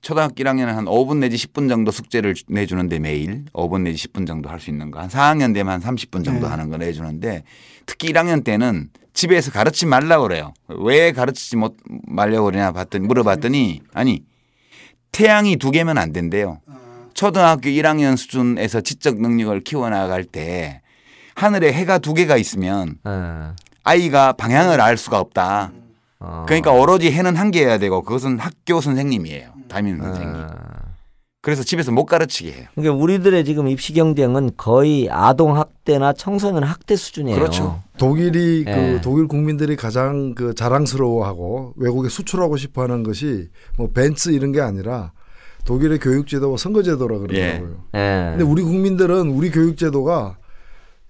초등학교 1학년은 한 5분 내지 10분 정도 숙제를 내주는데 매일 5분 내지 10분 정도 할 수 있는 거. 한 4학년 되면 한 30분 정도 네. 하는 거 내주는데 특히 1학년 때는 집에서 가르치지 말라고 그래요. 왜 가르치지 못 말려고 그러냐 봤더니 물어봤더니 아니 태양이 두 개면 안 된대요. 초등학교 1학년 수준에서 지적 능력을 키워나갈 때 하늘에 해가 두 개가 있으면 예. 아이가 방향을 알 수가 없다. 어. 그러니까 오로지 해는 한 개여야 되고 그것은 학교 선생님이에요. 담임 선생님. 예. 그래서 집에서 못 가르치게 해요. 그러니까 우리들의 지금 입시 경쟁은 거의 아동 학대나 청소년 학대 수준이에요. 그렇죠. 독일이 예. 그 독일 국민들이 가장 그 자랑스러워하고 외국에 수출하고 싶어하는 것이 뭐 벤츠 이런 게 아니라 독일의 교육제도와 선거제도라 그러더라고요. 예. 근데 우리 국민들은 우리 교육제도가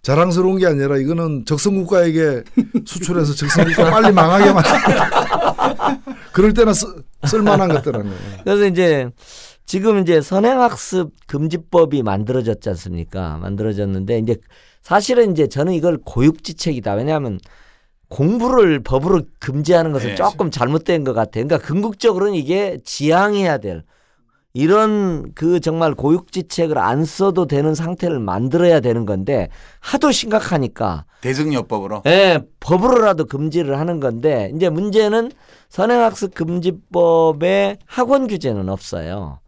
자랑스러운 게 아니라 이거는 적성국가에게 수출해서 적성국가 빨리 망하게 만들. 그럴 때나 쓰, 쓸만한 것들 아니에요. 그래서 이제 지금 이제 선행학습 금지법이 만들어졌지 않습니까? 만들어졌는데 이제 사실은 이제 저는 이걸 고육지책이다. 왜냐하면 공부를 법으로 금지하는 것은 네. 조금 잘못된 것 같아요. 그러니까 궁극적으로는 이게 지향해야 될 이런 그 정말 고육지책을 안 써도 되는 상태를 만들어야 되는 건데 하도 심각하니까 대승요법으로. 예, 법으로라도 금지를 하는 건데 이제 문제는 선행학습 금지법에 학원 규제는 없어요.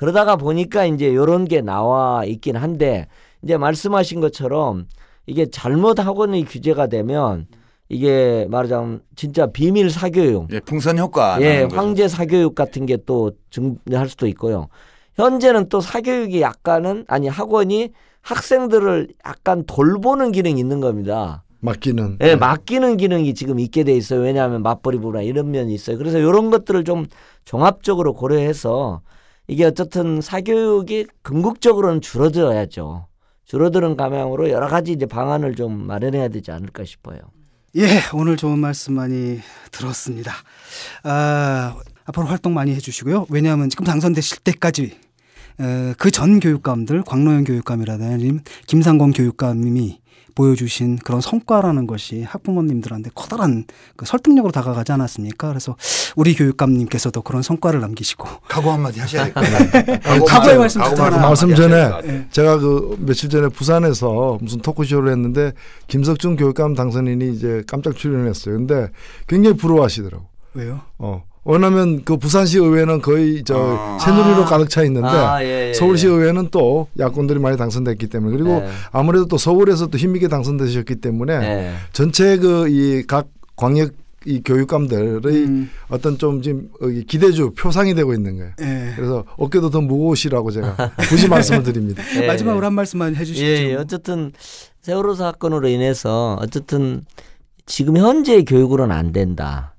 그러다가 보니까 이제 요런 게 나와 있긴 한데 이제 말씀하신 것처럼 이게 잘못 학원의 규제가 되면 이게 말하자면 진짜 비밀 사교육 예, 풍선 효과. 예, 나는 거죠. 황제 사교육 같은 게 또 증할 수도 있고요. 현재는 또 사교육이 약간은 아니 학원이 학생들을 약간 돌보는 기능이 있는 겁니다. 맡기는. 예, 맡기는 기능이 지금 있게 돼 있어요. 왜냐하면 맞벌이 부부나 이런 면이 있어요. 그래서 이런 것들을 좀 종합적으로 고려해서 이게 어쨌든 사교육이 궁극적으로는 줄어들어야죠. 줄어드는 감향으로 여러 가지 이제 방안을 좀 마련해야 되지 않을까 싶어요. 예, 오늘 좋은 말씀 많이 들었습니다. 아, 앞으로 활동 많이 해주시고요. 왜냐하면 지금 당선되실 때까지 그 전 교육감들, 광노현 교육감이라든지 김상건 교육감이 보여주신 그런 성과라는 것이 학부모님들한테 커다란 그 설득력으로 다가가지 않았습니까? 그래서 우리 교육감님께서도 그런 성과를 남기시고 각오 한마디 하셔야 될것 같아요. 각오의 말씀 각오 말씀 전에. 제가 그 며칠 전에 부산에서 무슨 토크쇼를 했는데 김석준 교육감 당선인이 이제 깜짝 출연했어요. 근데 굉장히 부러워하시더라고. 왜요? 어. 왜냐하면 그 부산시 의회는 거의 저 아. 새누리로 가득 차 있는데 아, 예, 예, 서울시 예. 의회는 또 야권들이 많이 당선됐기 때문에 그리고 네. 아무래도 또 서울에서 또 힘있게 당선되셨기 때문에 예. 전체 그 이 각 광역 이 교육감들의 음, 어떤 좀 지금 기대주 표상이 되고 있는 거예요. 예. 그래서 어깨도 더 무거우시라고 제가 굳이 말씀을 드립니다. 예. 마지막으로 한 말씀만 해주시죠. 예, 예. 어쨌든 세월호 사건으로 인해서 어쨌든 지금 현재의 교육으로는 안 된다.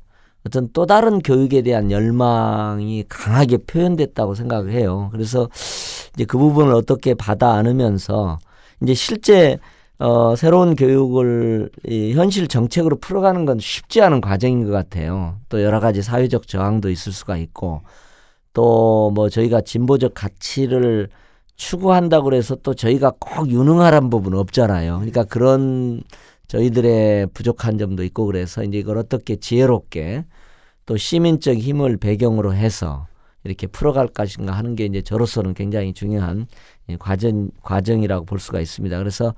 어떤 또 다른 교육에 대한 열망이 강하게 표현됐다고 생각을 해요. 그래서 이제 그 부분을 어떻게 받아 안으면서 이제 실제 어, 새로운 교육을 이 현실 정책으로 풀어가는 건 쉽지 않은 과정인 것 같아요. 또 여러 가지 사회적 저항도 있을 수가 있고 또 뭐 저희가 진보적 가치를 추구한다고 그래서 또 저희가 꼭 유능하란 부분은 없잖아요. 그러니까 그런 저희들의 부족한 점도 있고 그래서 이제 이걸 어떻게 지혜롭게 또 시민적 힘을 배경으로 해서 이렇게 풀어갈 것인가 하는 게 이제 저로서는 굉장히 중요한 이 과정 과정이라고 볼 수가 있습니다. 그래서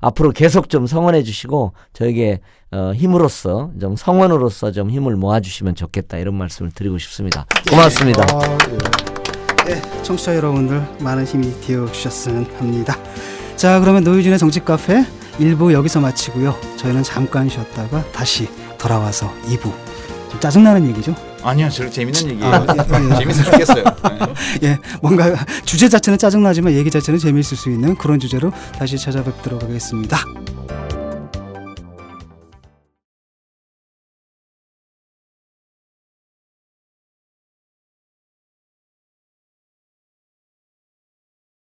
앞으로 계속 좀 성원해 주시고 저에게 어, 힘으로써 좀 성원으로서 좀 힘을 모아 주시면 좋겠다 이런 말씀을 드리고 싶습니다. 고맙습니다. 아, 예. 네, 청취자 여러분들 많은 힘이 되어 주셨으면 합니다. 자, 그러면 노유진의 정치 카페 1부 여기서 마치고요. 저희는 잠깐 쉬었다가 다시 돌아와서 2부. 좀 짜증나는 얘기죠? 아니요, 저 재밌는 얘기예요. 아, 예, 예. 재밌어 죽겠어요. 네. 예, 뭔가 주제 자체는 짜증나지만 얘기 자체는 재미있을 수 있는 그런 주제로 다시 찾아뵙도록 하겠습니다.